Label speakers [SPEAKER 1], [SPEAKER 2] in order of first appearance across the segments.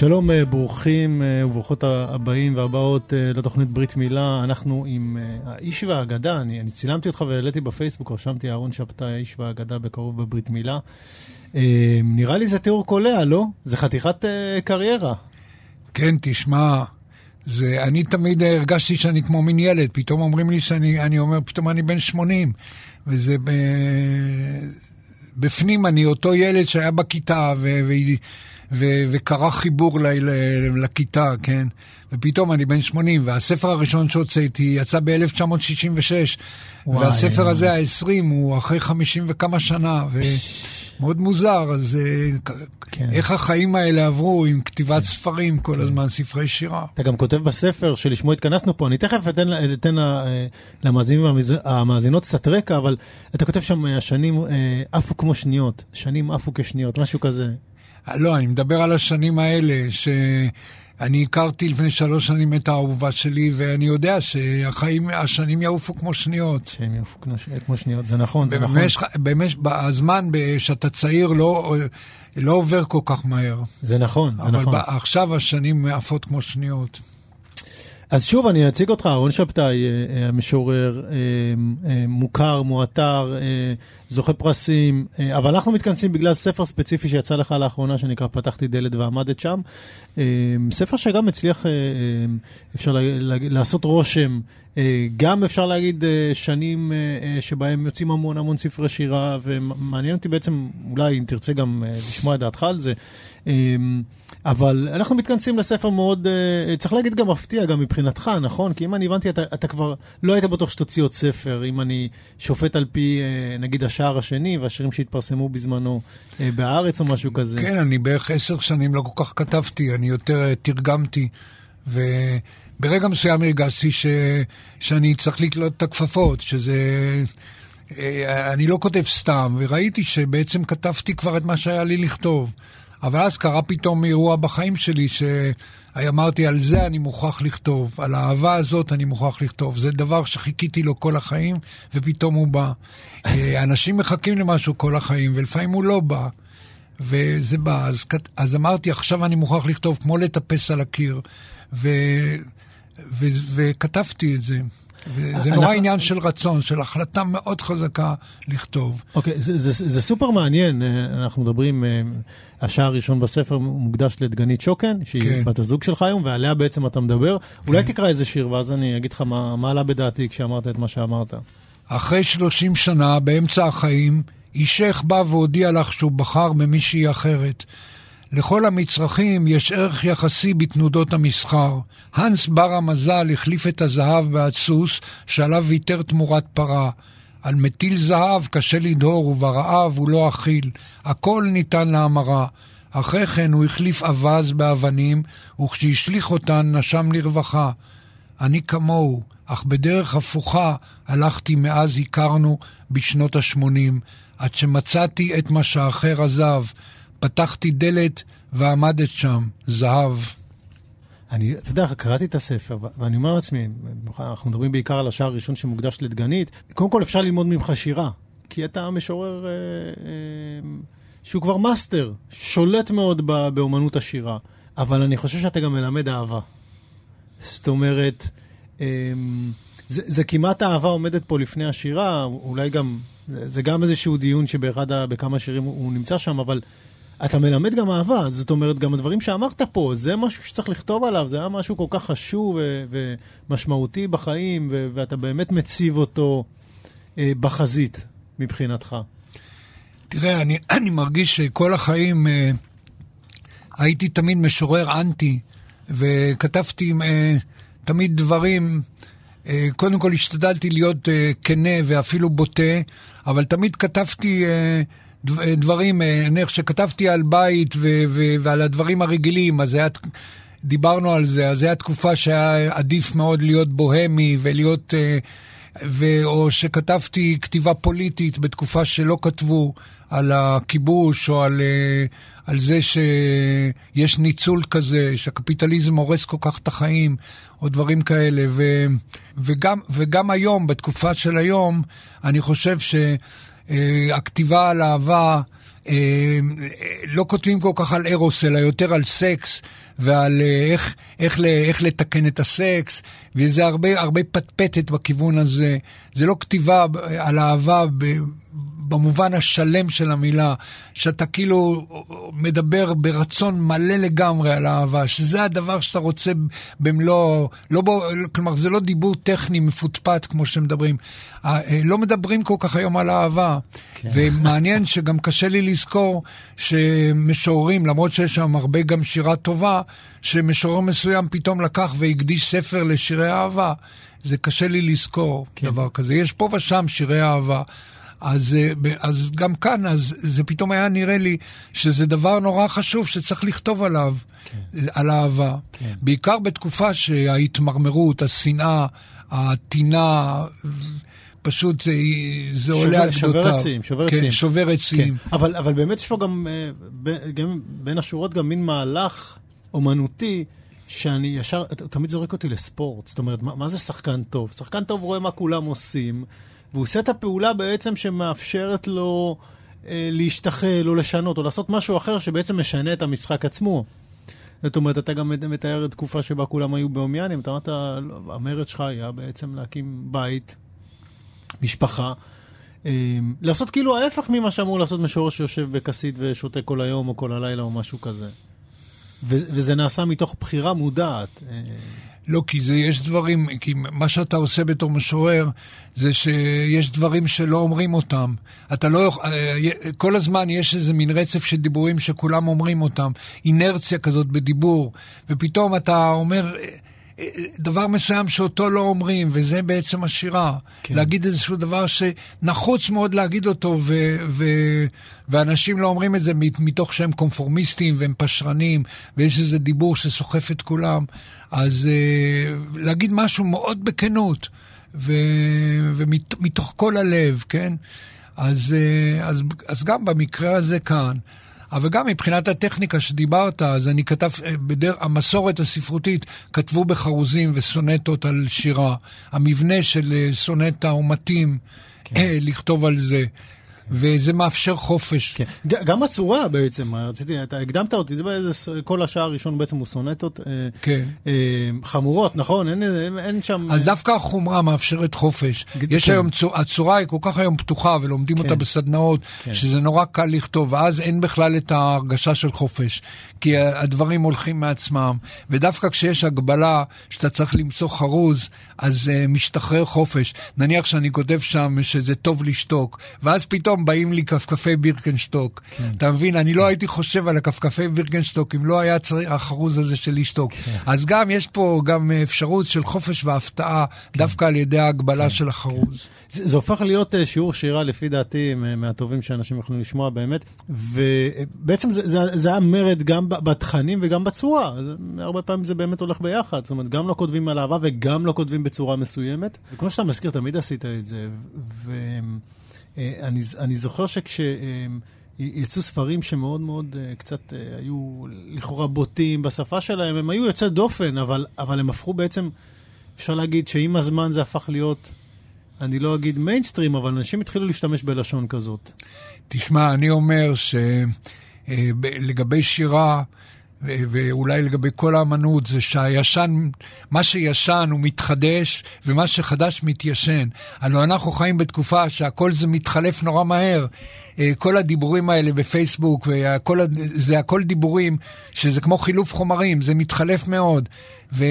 [SPEAKER 1] שלום, אה, ברוכים אה, וברוכות הבאים והבאות אה, לתוכנית ברית מילה. אנחנו עם האיש והאגדה, אני, אני צילמתי אותך והעליתי בפייסבוק, רשמתי אהרון שבתאי, האיש והאגדה בקרוב בברית מילה. נראה לי זה תיאור קולע, לא? זה חתיכת קריירה.
[SPEAKER 2] כן, תשמע, זה, אני תמיד הרגשתי שאני כמו מין ילד, פתאום אומרים לי שאני, אני אומר, פתאום אני בן 80, וזה ב... בפנים אני אותו ילד שהיה בכיתה, ו... ו... וקרה חיבור ל- ל- לכיתה, כן? ופתאום אני בן 80, והספר הראשון שהוצאתי יצא ב-1966, והספר הזה, ה-20, הוא אחרי 50 וכמה שנה, ומאוד מוזר, אז אה, כן. איך החיים האלה עברו עם כתיבת כן. ספרים כל כן. הזמן, ספרי שירה.
[SPEAKER 1] אתה גם כותב בספר שלשמו התכנסנו פה, אני תכף אתן, אתן אה, למאזינים והמאזינות קצת רקע, אבל אתה כותב שם, השנים אה, עפו כמו שניות, שנים עפו כשניות, משהו כזה.
[SPEAKER 2] לא, אני מדבר על השנים האלה, שאני הכרתי לפני שלוש שנים את האהובה שלי, ואני יודע שהחיים, השנים יעופו כמו שניות.
[SPEAKER 1] שהם יעופו כמו שניות, זה נכון, זה נכון.
[SPEAKER 2] באמת, הזמן שאתה צעיר לא, לא עובר כל כך מהר.
[SPEAKER 1] זה נכון, זה נכון.
[SPEAKER 2] אבל עכשיו השנים עפות כמו שניות.
[SPEAKER 1] אז שוב, אני אציג אותך, אהרון שבתאי, אה, אה, המשורר, אה, מוכר, מועטר, זוכה פרסים, אבל אנחנו מתכנסים בגלל ספר ספציפי שיצא לך לאחרונה, שנקרא פתחתי דלת ועמדת שם. ספר שגם הצליח, אפשר לעשות רושם, גם אפשר להגיד שנים שבהם יוצאים המון המון ספרי שירה, ומעניין אותי בעצם, אולי אם תרצה גם לשמוע את דעתך על זה. אבל אנחנו מתכנסים לספר מאוד, צריך להגיד גם מפתיע, גם מבחינתך, נכון? כי אם אני הבנתי, אתה, אתה כבר לא היית בטוח שתוציא עוד ספר, אם אני שופט על פי, נגיד, השער השני והשירים שהתפרסמו בזמנו בארץ או משהו כזה.
[SPEAKER 2] כן, אני בערך עשר שנים לא כל כך כתבתי, אני יותר תרגמתי, וברגע מסוים הרגשתי ש... שאני צריך לקלוט את הכפפות, שזה... אני לא כותב סתם, וראיתי שבעצם כתבתי כבר את מה שהיה לי לכתוב. אבל אז קרה פתאום אירוע בחיים שלי שאמרתי, על זה אני מוכרח לכתוב, על האהבה הזאת אני מוכרח לכתוב. זה דבר שחיכיתי לו כל החיים, ופתאום הוא בא. אה, אנשים מחכים למשהו כל החיים, ולפעמים הוא לא בא. וזה בא, אז, אז אמרתי, עכשיו אני מוכרח לכתוב כמו לטפס על הקיר, ו, ו, וכתבתי את זה. זה נורא עניין של רצון, של החלטה מאוד חזקה לכתוב.
[SPEAKER 1] אוקיי, זה, זה, זה סופר מעניין, אה, אנחנו מדברים, אה, השער הראשון בספר מוקדש לדגנית שוקן, שהיא כן. בת הזוג שלך היום, ועליה בעצם אתה מדבר. כן. אולי תקרא איזה שיר, ואז אני אגיד לך מה, מה עלה בדעתי כשאמרת את מה שאמרת.
[SPEAKER 2] אחרי 30 שנה, באמצע החיים, אישך בא והודיע לך שהוא בחר במישהי אחרת. לכל המצרכים יש ערך יחסי בתנודות המסחר. הנס בר המזל החליף את הזהב בעד סוס, שעליו ויתר תמורת פרה. על מטיל זהב קשה לדהור, וברעב הוא לא אכיל. הכל ניתן להמרה. אחרי כן הוא החליף אווז באבנים, וכשהשליך אותן נשם לרווחה. אני כמוהו, אך בדרך הפוכה הלכתי מאז הכרנו בשנות ה-80, עד שמצאתי את מה שהאחר עזב. פתחתי דלת ועמדת שם, זהב.
[SPEAKER 1] אני, אתה יודע, קראתי את הספר, ואני אומר לעצמי, אנחנו מדברים בעיקר על השער הראשון שמוקדש לדגנית, קודם כל אפשר ללמוד ממך שירה, כי אתה משורר אה, אה, שהוא כבר מאסטר, שולט מאוד באומנות השירה, אבל אני חושב שאתה גם מלמד אהבה. זאת אומרת, אה, זה, זה כמעט אהבה עומדת פה לפני השירה, אולי גם, זה גם איזשהו דיון שבאחד, בכמה שירים הוא נמצא שם, אבל... אתה מלמד גם אהבה, זאת אומרת, גם הדברים שאמרת פה, זה משהו שצריך לכתוב עליו, זה היה משהו כל כך חשוב ומשמעותי בחיים, ו- ואתה באמת מציב אותו אה, בחזית מבחינתך.
[SPEAKER 2] תראה, אני, אני מרגיש שכל החיים אה, הייתי תמיד משורר אנטי, וכתבתי אה, תמיד דברים, אה, קודם כל השתדלתי להיות אה, כנה ואפילו בוטה, אבל תמיד כתבתי... אה, דברים, אה, נניח שכתבתי על בית ו- ו- ועל הדברים הרגילים, אז היה דיברנו על זה, אז זו הייתה תקופה שהיה עדיף מאוד להיות בוהמי ולהיות... אה, ו... או שכתבתי כתיבה פוליטית בתקופה שלא כתבו על הכיבוש או על, אה, על זה שיש ניצול כזה, שהקפיטליזם הורס כל כך את החיים, או דברים כאלה. ו, וגם, וגם היום, בתקופה של היום, אני חושב שהכתיבה על אהבה, אה, לא כותבים כל כך על ארוס, אלא יותר על סקס. ועל אה, איך, איך, איך לתקן את הסקס, וזה הרבה, הרבה פטפטת בכיוון הזה. זה לא כתיבה על אהבה במובן השלם של המילה, שאתה כאילו מדבר ברצון מלא לגמרי על אהבה, שזה הדבר שאתה רוצה במלוא, לא בו, כלומר זה לא דיבור טכני מפוטפט כמו שמדברים. אה, לא מדברים כל כך היום על אהבה, כן. ומעניין שגם קשה לי לזכור שמשוררים, למרות שיש שם הרבה גם שירה טובה, שמשורר מסוים פתאום לקח והקדיש ספר לשירי אהבה. זה קשה לי לזכור כן. דבר כזה. יש פה ושם שירי אהבה. אז, אה, אז גם כאן, אז זה פתאום היה נראה לי שזה דבר נורא חשוב שצריך לכתוב עליו, כן. על אהבה. כן. בעיקר בתקופה שההתמרמרות, השנאה, הטינה, פשוט זה, זה שובר, עולה על גדותיו.
[SPEAKER 1] שובר עצים, שובר
[SPEAKER 2] כן,
[SPEAKER 1] עצים.
[SPEAKER 2] שובר עצים.
[SPEAKER 1] כן. אבל, אבל באמת יש פה גם, אה, גם בין השורות גם מין מהלך אומנותי. שאני ישר, תמיד זורק אותי לספורט. זאת אומרת, מה, מה זה שחקן טוב? שחקן טוב רואה מה כולם עושים, והוא עושה את הפעולה בעצם שמאפשרת לו אה, להשתחל או לשנות או לעשות משהו אחר שבעצם משנה את המשחק עצמו. זאת אומרת, אתה גם מתאר את תקופה שבה כולם היו בעומיינים, אתה אמרת, לא, המרד שלך היה בעצם להקים בית, משפחה. אה, לעשות כאילו ההפך ממה שאמור לעשות משורר שיושב בכסית ושותה כל היום או כל הלילה או משהו כזה. וזה נעשה מתוך בחירה מודעת. אה,
[SPEAKER 2] לא, כי זה, יש דברים, כי מה שאתה עושה בתור משורר, זה שיש דברים שלא אומרים אותם. אתה לא, אה, כל הזמן יש איזה מין רצף של דיבורים שכולם אומרים אותם, אינרציה כזאת בדיבור, ופתאום אתה אומר... דבר מסוים שאותו לא אומרים, וזה בעצם השירה. כן. להגיד איזשהו דבר שנחוץ מאוד להגיד אותו, ו- ו- ואנשים לא אומרים את זה מתוך שהם קונפורמיסטים והם פשרנים, ויש איזה דיבור שסוחף את כולם. אז uh, להגיד משהו מאוד בכנות, ו- ומתוך כל הלב, כן? אז, uh, אז, אז גם במקרה הזה כאן. אבל גם מבחינת הטכניקה שדיברת, אז אני כתב, אה, בדר... המסורת הספרותית כתבו בחרוזים וסונטות על שירה. המבנה של סונטה הוא מתאים כן. לכתוב על זה. וזה מאפשר חופש.
[SPEAKER 1] כן. גם הצורה בעצם, רציתי, אתה הקדמת אותי, זה באיזה, כל השעה הראשון בעצם הוא סונטות. אה, כן. אה, חמורות, נכון? אין, אין, אין שם...
[SPEAKER 2] אז דווקא החומרה מאפשרת חופש. ג- יש כן. היום, הצורה היא כל כך היום פתוחה, ולומדים כן. אותה בסדנאות, כן. שזה נורא קל לכתוב, ואז אין בכלל את ההרגשה של חופש, כי הדברים הולכים מעצמם. ודווקא כשיש הגבלה, שאתה צריך למצוא חרוז, אז uh, משתחרר חופש. נניח שאני כותב שם שזה טוב לשתוק, ואז פתאום באים לי כפכפי בירקנשטוק. כן. אתה מבין? אני לא הייתי חושב על הכפכפי בירקנשטוק אם לא היה צריך החרוז הזה של לשתוק. כן. אז גם יש פה גם אפשרות של חופש והפתעה, כן. דווקא על ידי ההגבלה כן. של החרוז.
[SPEAKER 1] זה, זה הופך להיות uh, שיעור שירה, לפי דעתי, מהטובים שאנשים יכולים לשמוע באמת, ובעצם זה, זה, זה היה מרד גם בתכנים וגם בצורה. הרבה פעמים זה באמת הולך ביחד. זאת אומרת, גם לא כותבים על אהבה וגם לא כותבים בצורה מסוימת. וכמו שאתה מזכיר, תמיד עשית את זה. ואני זוכר שכשיצאו ספרים שמאוד מאוד אה, קצת אה, היו לכאורה בוטים בשפה שלהם, הם היו יוצאי דופן, אבל, אבל הם הפכו בעצם, אפשר להגיד שעם הזמן זה הפך להיות... אני לא אגיד מיינסטרים, אבל אנשים התחילו להשתמש בלשון כזאת.
[SPEAKER 2] תשמע, אני אומר שלגבי אה, שירה, ואולי לגבי כל האמנות, זה שהישן, מה שישן הוא מתחדש, ומה שחדש מתיישן. הלוא אנחנו חיים בתקופה שהכל זה מתחלף נורא מהר. אה, כל הדיבורים האלה בפייסבוק, והכל, זה הכל דיבורים שזה כמו חילוף חומרים, זה מתחלף מאוד. ו...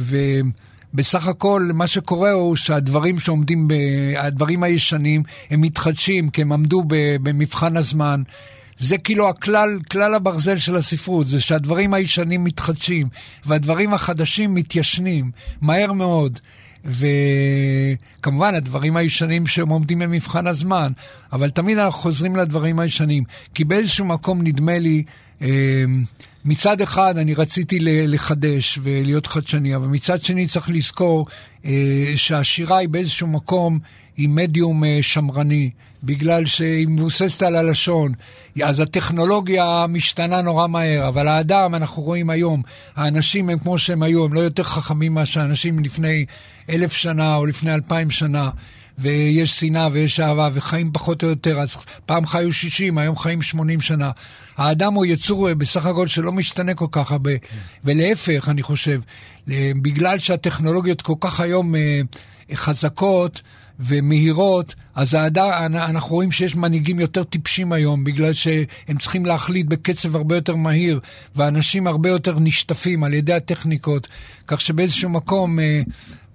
[SPEAKER 2] ו בסך הכל מה שקורה הוא שהדברים שעומדים, ב... הדברים הישנים, הם מתחדשים, כי הם עמדו במבחן הזמן. זה כאילו הכלל, כלל הברזל של הספרות, זה שהדברים הישנים מתחדשים, והדברים החדשים מתיישנים, מהר מאוד. וכמובן, הדברים הישנים שהם עומדים במבחן הזמן, אבל תמיד אנחנו חוזרים לדברים הישנים, כי באיזשהו מקום נדמה לי אה, מצד אחד אני רציתי לחדש ולהיות חדשני, אבל מצד שני צריך לזכור אה, שהשירה היא באיזשהו מקום, היא מדיום אה, שמרני, בגלל שהיא מבוססת על הלשון. אז הטכנולוגיה משתנה נורא מהר, אבל האדם, אנחנו רואים היום, האנשים הם כמו שהם היו, הם לא יותר חכמים מאשר אנשים לפני אלף שנה או לפני אלפיים שנה. ויש שנאה ויש אהבה וחיים פחות או יותר, אז פעם חיו 60, היום חיים 80 שנה. האדם הוא יצור בסך הכל שלא משתנה כל כך הרבה, כן. ולהפך, אני חושב, בגלל שהטכנולוגיות כל כך היום אה, חזקות ומהירות, אז האדם, אנחנו רואים שיש מנהיגים יותר טיפשים היום, בגלל שהם צריכים להחליט בקצב הרבה יותר מהיר, ואנשים הרבה יותר נשטפים על ידי הטכניקות, כך שבאיזשהו מקום אה,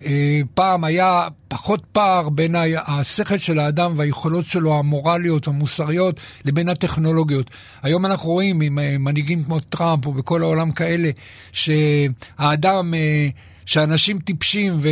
[SPEAKER 2] אה, פעם היה פחות פער בין השכל של האדם והיכולות שלו המורליות והמוסריות לבין הטכנולוגיות. היום אנחנו רואים עם אה, מנהיגים כמו טראמפ או בכל העולם כאלה, שהאדם, אה, שאנשים טיפשים ו...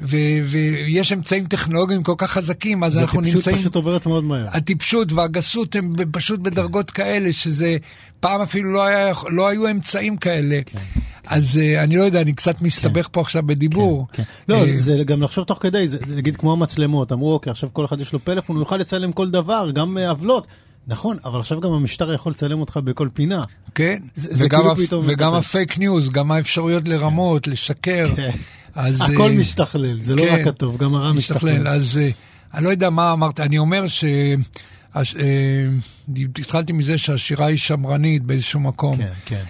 [SPEAKER 2] ויש אמצעים טכנולוגיים כל כך חזקים, אז אנחנו נמצאים...
[SPEAKER 1] הטיפשות פשוט עוברת מאוד מהר.
[SPEAKER 2] הטיפשות והגסות הם פשוט בדרגות כן. כאלה, שזה פעם אפילו לא, היה, לא היו אמצעים כאלה. כן. אז אה, אני לא יודע, אני קצת מסתבך כן. פה עכשיו בדיבור.
[SPEAKER 1] כן, כן. לא, זה, זה גם לחשוב תוך כדי, זה נגיד כמו המצלמות, אמרו, אוקיי, עכשיו כל אחד יש לו פלאפון, הוא יוכל לצלם כל דבר, גם אה, עוולות. נכון, אבל עכשיו גם המשטר יכול לצלם אותך בכל פינה.
[SPEAKER 2] כן, זה, וגם, זה כאילו הפ... וגם הפייק ניוז, גם האפשרויות לרמות, כן. לשקר. כן.
[SPEAKER 1] אז... הכל אה, משתכלל, זה לא כן, לא רק הטוב, גם הרע משתכלל. משתכלל.
[SPEAKER 2] אז אה, אני לא יודע מה אמרת, אני אומר ש... הש... התחלתי מזה שהשירה היא שמרנית באיזשהו מקום. כן, כן.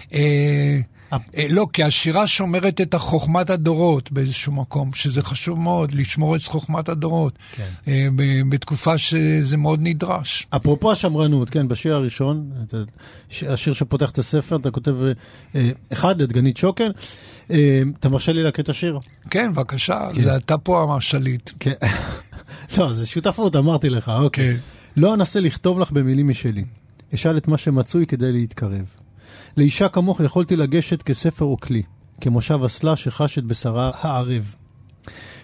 [SPEAKER 2] אה, לא, כי השירה שומרת את חוכמת הדורות באיזשהו מקום, שזה חשוב מאוד, לשמור את חוכמת הדורות, כן. אה, בתקופה שזה מאוד נדרש.
[SPEAKER 1] אפרופו השמרנות, כן, בשיר הראשון, השיר שפותח את הספר, אתה כותב, אה, אחד, את גנית שוקן, אתה מרשה לי להקריא את השיר?
[SPEAKER 2] כן, בבקשה, כן. זה אתה פה השליט. כן.
[SPEAKER 1] לא, זה שותפות, אמרתי לך, אוקיי. כן. לא אנסה לכתוב לך במילים משלי. אשאל את מה שמצוי כדי להתקרב. לאישה כמוך יכולתי לגשת כספר או כלי, כמושב אסלה שחש את בשרה הערב.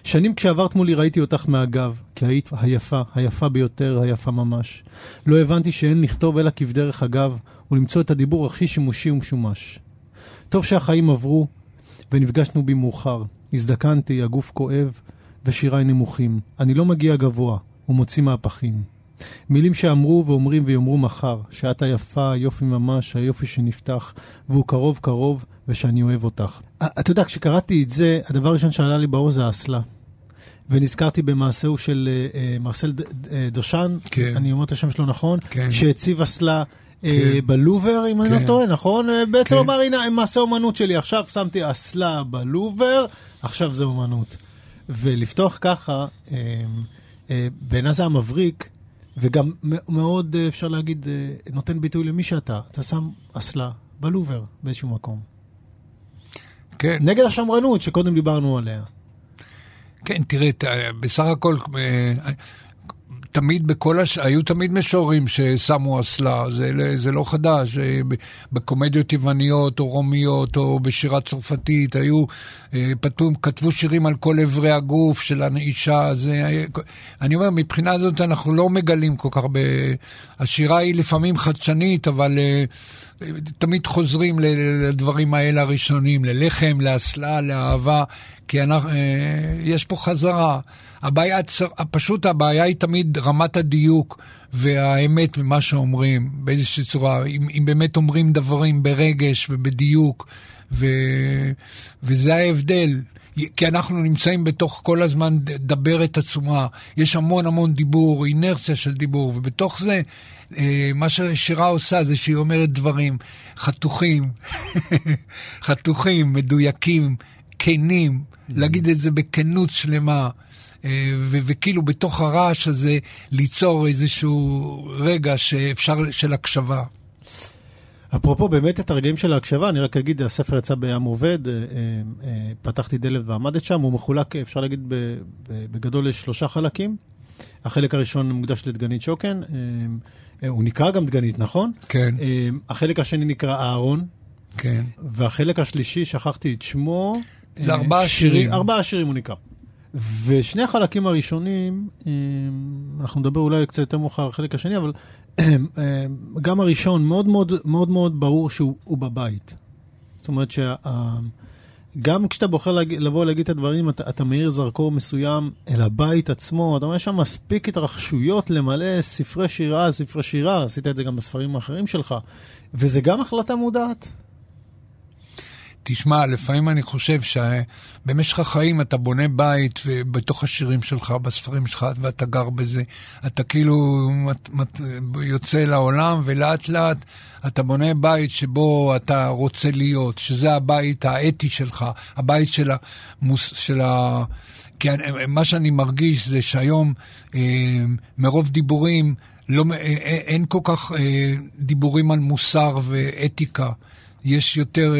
[SPEAKER 1] שנים כשעברת מולי ראיתי אותך מהגב, כי היית היפה, היפה ביותר, היפה ממש. לא הבנתי שאין לכתוב אלא כבדרך אגב, ולמצוא את הדיבור הכי שימושי ומשומש. טוב שהחיים עברו, ונפגשנו בי מאוחר. הזדקנתי, הגוף כואב, ושיריי נמוכים. אני לא מגיע גבוה, ומוציא מהפכים. מילים שאמרו ואומרים ויאמרו מחר, שאת היפה, היופי ממש, היופי שנפתח, והוא קרוב קרוב, ושאני אוהב אותך. אתה יודע, כשקראתי את זה, הדבר הראשון שעלה לי בראש זה האסלה. ונזכרתי במעשהו של uh, מרסל ד, uh, דושן, כן. אני אומר את השם שלו נכון, כן. שהציב אסלה כן. בלובר, אם כן. אני לא כן. טועה, נכון? בעצם כן. אמר, הנה, מעשה אומנות שלי, עכשיו שמתי אסלה בלובר, עכשיו זה אומנות. ולפתוח ככה, בעיניי זה היה מבריק, וגם מאוד, אה, אפשר להגיד, אה, נותן ביטוי למי שאתה. אתה שם אסלה בלובר באיזשהו מקום. כן. נגד השמרנות שקודם דיברנו עליה.
[SPEAKER 2] כן, תראה, בסך הכל, אה, תמיד בכל הש... היו תמיד משוררים ששמו אסלה, זה, זה לא חדש. אה, בקומדיות יווניות או רומיות או בשירה צרפתית היו, אה, פתאום כתבו שירים על כל אברי הגוף של האישה. זה, אני אומר, מבחינה הזאת אנחנו לא מגלים כל כך הרבה... השירה היא לפעמים חדשנית, אבל אה, תמיד חוזרים לדברים האלה הראשונים, ללחם, לאסלה, לאהבה, כי אנחנו, יש פה חזרה. הבעיה, פשוט הבעיה היא תמיד רמת הדיוק והאמת ממה שאומרים, באיזושהי צורה, אם, אם באמת אומרים דברים ברגש ובדיוק, ו, וזה ההבדל. כי אנחנו נמצאים בתוך כל הזמן דברת עצומה, יש המון המון דיבור, אינרציה של דיבור, ובתוך זה, אה, מה ששירה עושה זה שהיא אומרת דברים. חתוכים, חתוכים, מדויקים, כנים, להגיד את זה בכנות שלמה. אה, וכאילו בתוך הרעש הזה ליצור איזשהו רגע שאפשר, של הקשבה.
[SPEAKER 1] אפרופו באמת את הרגעים של ההקשבה, אני רק אגיד, הספר יצא בים עובד, אה, אה, פתחתי דלת ועמדת שם, הוא מחולק, אפשר להגיד, בגדול לשלושה חלקים. החלק הראשון מוקדש לדגנית שוקן, הוא נקרא גם דגנית, נכון?
[SPEAKER 2] כן.
[SPEAKER 1] החלק השני נקרא אהרון.
[SPEAKER 2] כן.
[SPEAKER 1] והחלק השלישי, שכחתי את שמו.
[SPEAKER 2] זה ארבעה שירים.
[SPEAKER 1] ארבעה שירים הוא נקרא. ושני החלקים הראשונים, אה, אנחנו נדבר אולי קצת יותר מאוחר על החלק השני, אבל גם הראשון, מאוד מאוד מאוד מאוד ברור שהוא בבית. זאת אומרת שגם כשאתה בוחר להג... לבוא ולהגיד את הדברים, אתה, אתה מאיר זרקור מסוים אל הבית עצמו, אתה אומר שם מספיק התרחשויות למלא ספרי שירה, ספרי שירה, עשית את זה גם בספרים האחרים שלך, וזה גם החלטה מודעת.
[SPEAKER 2] תשמע, לפעמים אני חושב שבמשך החיים אתה בונה בית בתוך השירים שלך, בספרים שלך, ואתה גר בזה. אתה כאילו מת, מת, יוצא לעולם, ולאט לאט אתה בונה בית שבו אתה רוצה להיות, שזה הבית האתי שלך, הבית של המוס... של ה... כי מה שאני מרגיש זה שהיום, אה, מרוב דיבורים, לא, אה, אה, אין כל כך דיבורים על מוסר ואתיקה. יש יותר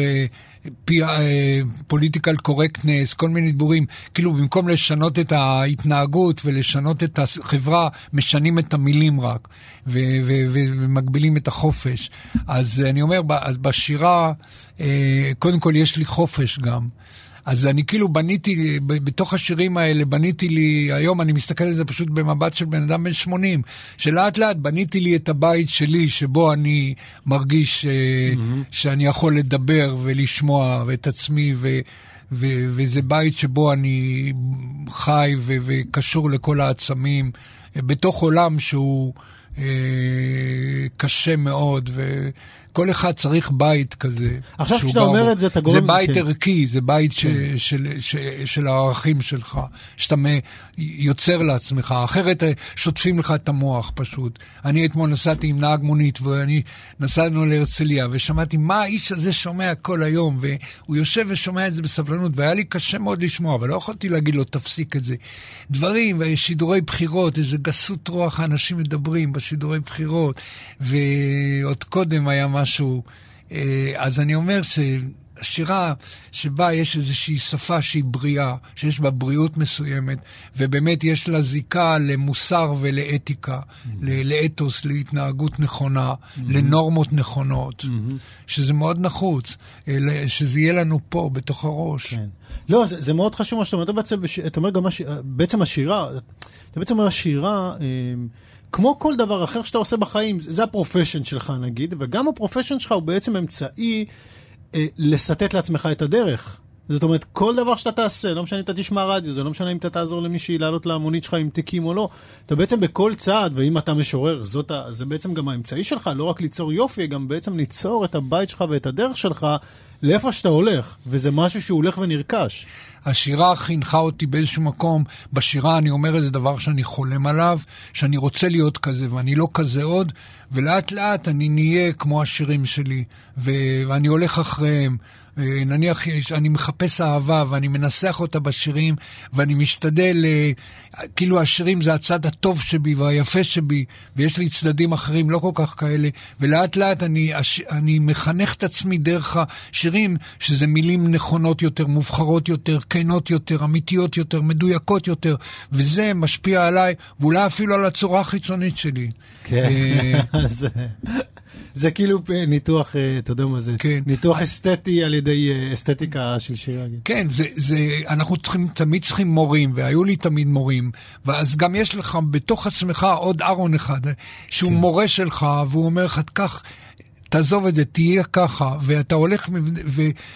[SPEAKER 2] פוליטיקל קורקטנס, כל מיני דיבורים, כאילו במקום לשנות את ההתנהגות ולשנות את החברה, משנים את המילים רק, ומגבילים את החופש. אז אני אומר, בשירה, אה, קודם כל יש לי חופש גם. אז אני כאילו בניתי, בתוך השירים האלה, בניתי לי, היום אני מסתכל על זה פשוט במבט של בן אדם בן 80, שלאט לאט בניתי לי את הבית שלי, שבו אני מרגיש mm-hmm. שאני יכול לדבר ולשמוע את עצמי, ו, ו, וזה בית שבו אני חי ו, וקשור לכל העצמים, בתוך עולם שהוא... אה, קשה מאוד, וכל אחד צריך בית כזה.
[SPEAKER 1] עכשיו כשאתה אומר את זה, אתה גורם...
[SPEAKER 2] זה בית כן. ערכי, זה בית ש, כן. של, של, של הערכים שלך, שאתה יוצר לעצמך, אחרת אה, שוטפים לך את המוח פשוט. אני אתמול נסעתי עם נהג מונית, ואני נסענו להרצליה, ושמעתי מה האיש הזה שומע כל היום, והוא יושב ושומע את זה בסבלנות, והיה לי קשה מאוד לשמוע, אבל לא יכולתי להגיד לו, תפסיק את זה. דברים, שידורי בחירות, איזה גסות רוח, האנשים מדברים בשידורי בחירות, ועוד קודם היה משהו. אה, אז אני אומר ש... שירה שבה יש איזושהי שפה שהיא בריאה, שיש בה בריאות מסוימת, ובאמת יש לה זיקה למוסר ולאתיקה, mm-hmm. לאתוס, להתנהגות נכונה, mm-hmm. לנורמות נכונות, mm-hmm. שזה מאוד נחוץ, אה, שזה יהיה לנו פה, בתוך הראש. כן.
[SPEAKER 1] לא, זה, זה מאוד חשוב מה שאתה אומר, בעצם, אתה אומר גם, הש... בעצם השירה, אתה בעצם אומר השירה, אה, כמו כל דבר אחר שאתה עושה בחיים, זה ה profession שלך נגיד, וגם ה profession שלך הוא בעצם אמצעי אה, לסטט לעצמך את הדרך. זאת אומרת, כל דבר שאתה תעשה, לא משנה אם אתה תשמע רדיו, זה לא משנה אם אתה תעזור למישהי לעלות להמונית שלך עם תיקים או לא, אתה בעצם בכל צעד, ואם אתה משורר, זאת, זה בעצם גם האמצעי שלך, לא רק ליצור יופי, גם בעצם ליצור את הבית שלך ואת הדרך שלך לאיפה שאתה הולך, וזה משהו שהוא הולך ונרכש.
[SPEAKER 2] השירה חינכה אותי באיזשהו מקום, בשירה אני אומר איזה דבר שאני חולם עליו, שאני רוצה להיות כזה ואני לא כזה עוד, ולאט לאט אני נהיה כמו השירים שלי, ואני הולך אחריהם. נניח אני מחפש אהבה ואני מנסח אותה בשירים ואני משתדל, אה, כאילו השירים זה הצד הטוב שבי והיפה שבי ויש לי צדדים אחרים לא כל כך כאלה ולאט לאט אני, אני מחנך את עצמי דרך השירים שזה מילים נכונות יותר, מובחרות יותר, כנות יותר, אמיתיות יותר, מדויקות יותר וזה משפיע עליי ואולי אפילו על הצורה החיצונית שלי.
[SPEAKER 1] כן, אה, זה כאילו אה, ניתוח, אה, אתה יודע מה זה, כן. ניתוח אסתטי על ידי אה, אסתטיקה של שירה.
[SPEAKER 2] כן, זה, זה, אנחנו צריכים, תמיד צריכים מורים, והיו לי תמיד מורים, ואז גם יש לך בתוך עצמך עוד ארון אחד, שהוא כן. מורה שלך, והוא אומר לך, קח... תעזוב את זה, תהיה ככה, ואתה הולך,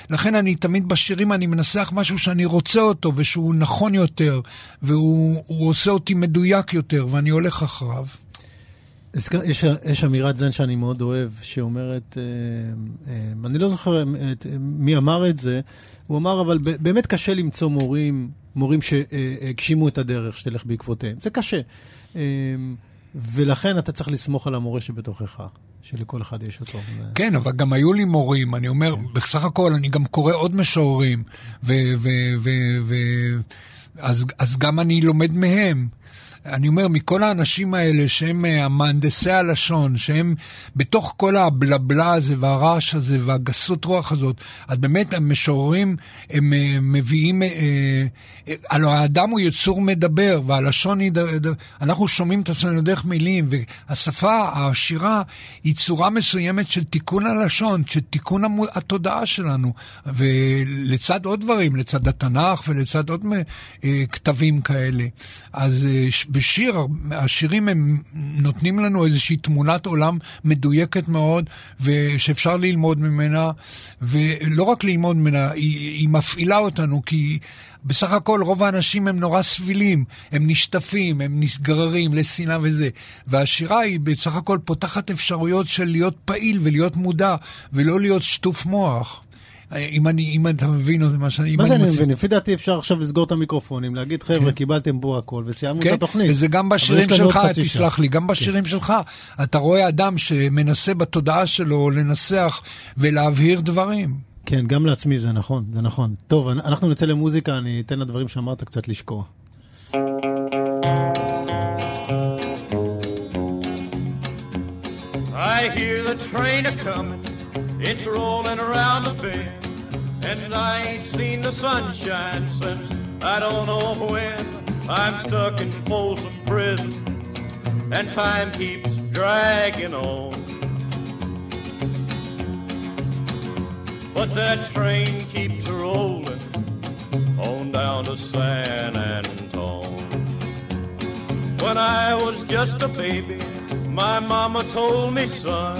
[SPEAKER 2] ולכן אני תמיד בשירים, אני מנסח משהו שאני רוצה אותו, ושהוא נכון יותר, והוא עושה אותי מדויק יותר, ואני הולך אחריו.
[SPEAKER 1] יש, יש אמירת זן שאני מאוד אוהב, שאומרת, אה, אה, אני לא זוכר מי אמר את זה, הוא אמר, אבל באמת קשה למצוא מורים, מורים שהגשימו את הדרך שתלך בעקבותיהם. זה קשה. אה, ולכן אתה צריך לסמוך על המורה שבתוכך, שלכל אחד יש אותו.
[SPEAKER 2] כן, אבל גם היו לי מורים, אני אומר, כן. בסך הכל אני גם קורא עוד משוררים, ו... ו, ו, ו אז, אז גם אני לומד מהם. אני אומר, מכל האנשים האלה שהם אה, המהנדסי הלשון, שהם בתוך כל הבלבלה הזה והרעש הזה והגסות רוח הזאת, אז באמת המשוררים, הם אה, מביאים, הלוא האדם הוא יצור מדבר, והלשון היא, אנחנו שומעים את עצמנו דרך מילים, והשפה, השירה, היא צורה מסוימת של תיקון הלשון, של תיקון התודעה שלנו, ולצד עוד דברים, לצד התנ"ך ולצד עוד כתבים כאלה. אז בשיר, השירים הם נותנים לנו איזושהי תמונת עולם מדויקת מאוד, ושאפשר ללמוד ממנה, ולא רק ללמוד ממנה, היא, היא מפעילה אותנו, כי בסך הכל רוב האנשים הם נורא סבילים, הם נשטפים, הם נסגררים לשנאה וזה. והשירה היא בסך הכל פותחת אפשרויות של להיות פעיל ולהיות מודע, ולא להיות שטוף מוח. אם, אני, אם אתה מבין את מה שאני...
[SPEAKER 3] מה זה אני מבין? לפי דעתי אפשר עכשיו לסגור את המיקרופונים, להגיד, חבר'ה, כן. קיבלתם פה הכל, וסיימנו
[SPEAKER 2] כן?
[SPEAKER 3] את התוכנית.
[SPEAKER 2] וזה גם בשירים שלך, תסלח לי, גם כן. בשירים כן. שלך. אתה רואה אדם שמנסה בתודעה שלו לנסח ולהבהיר דברים.
[SPEAKER 3] כן, גם לעצמי זה נכון, זה נכון. טוב, אנחנו נצא למוזיקה, אני אתן לדברים שאמרת קצת לשקוע. I hear the train a coming, it's rolling around the bend. And I ain't seen the sunshine since I don't know when. I'm stuck in Folsom Prison, and time keeps dragging on. But that train keeps rolling on down to San Antone. When I was just a baby, my mama told me, son,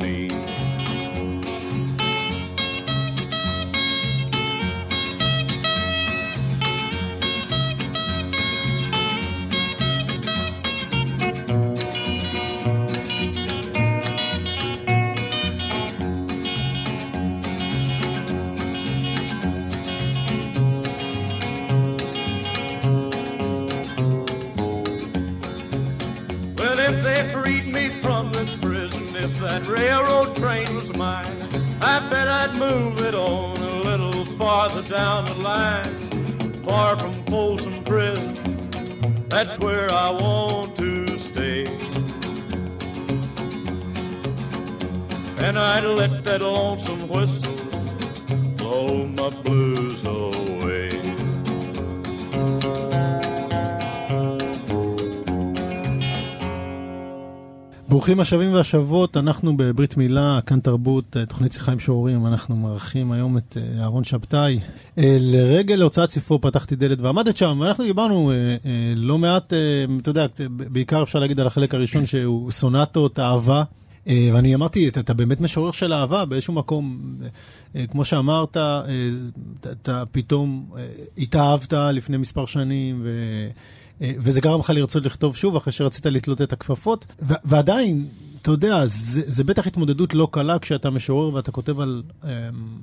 [SPEAKER 3] השבים והשבות, אנחנו בברית מילה, כאן תרבות, אה, תוכנית שיחה עם שוררים, אנחנו מארחים היום את אה, אהרון שבתאי. אה, לרגל הוצאת ספרו פתחתי דלת ועמדת שם, ואנחנו דיברנו לא מעט, אתה יודע, בעיקר אפשר להגיד על החלק הראשון שהוא סונטות, אהבה. ואני אמרתי, אתה, אתה באמת משורר של אהבה באיזשהו מקום, כמו שאמרת, אתה פתאום התאהבת לפני מספר שנים, ו... אה, וזה גרם לך לרצות לכתוב שוב אחרי שרצית לתלות את הכפפות. ועדיין, אתה יודע, זה, זה בטח התמודדות לא קלה כשאתה משורר ואתה כותב על, אמ,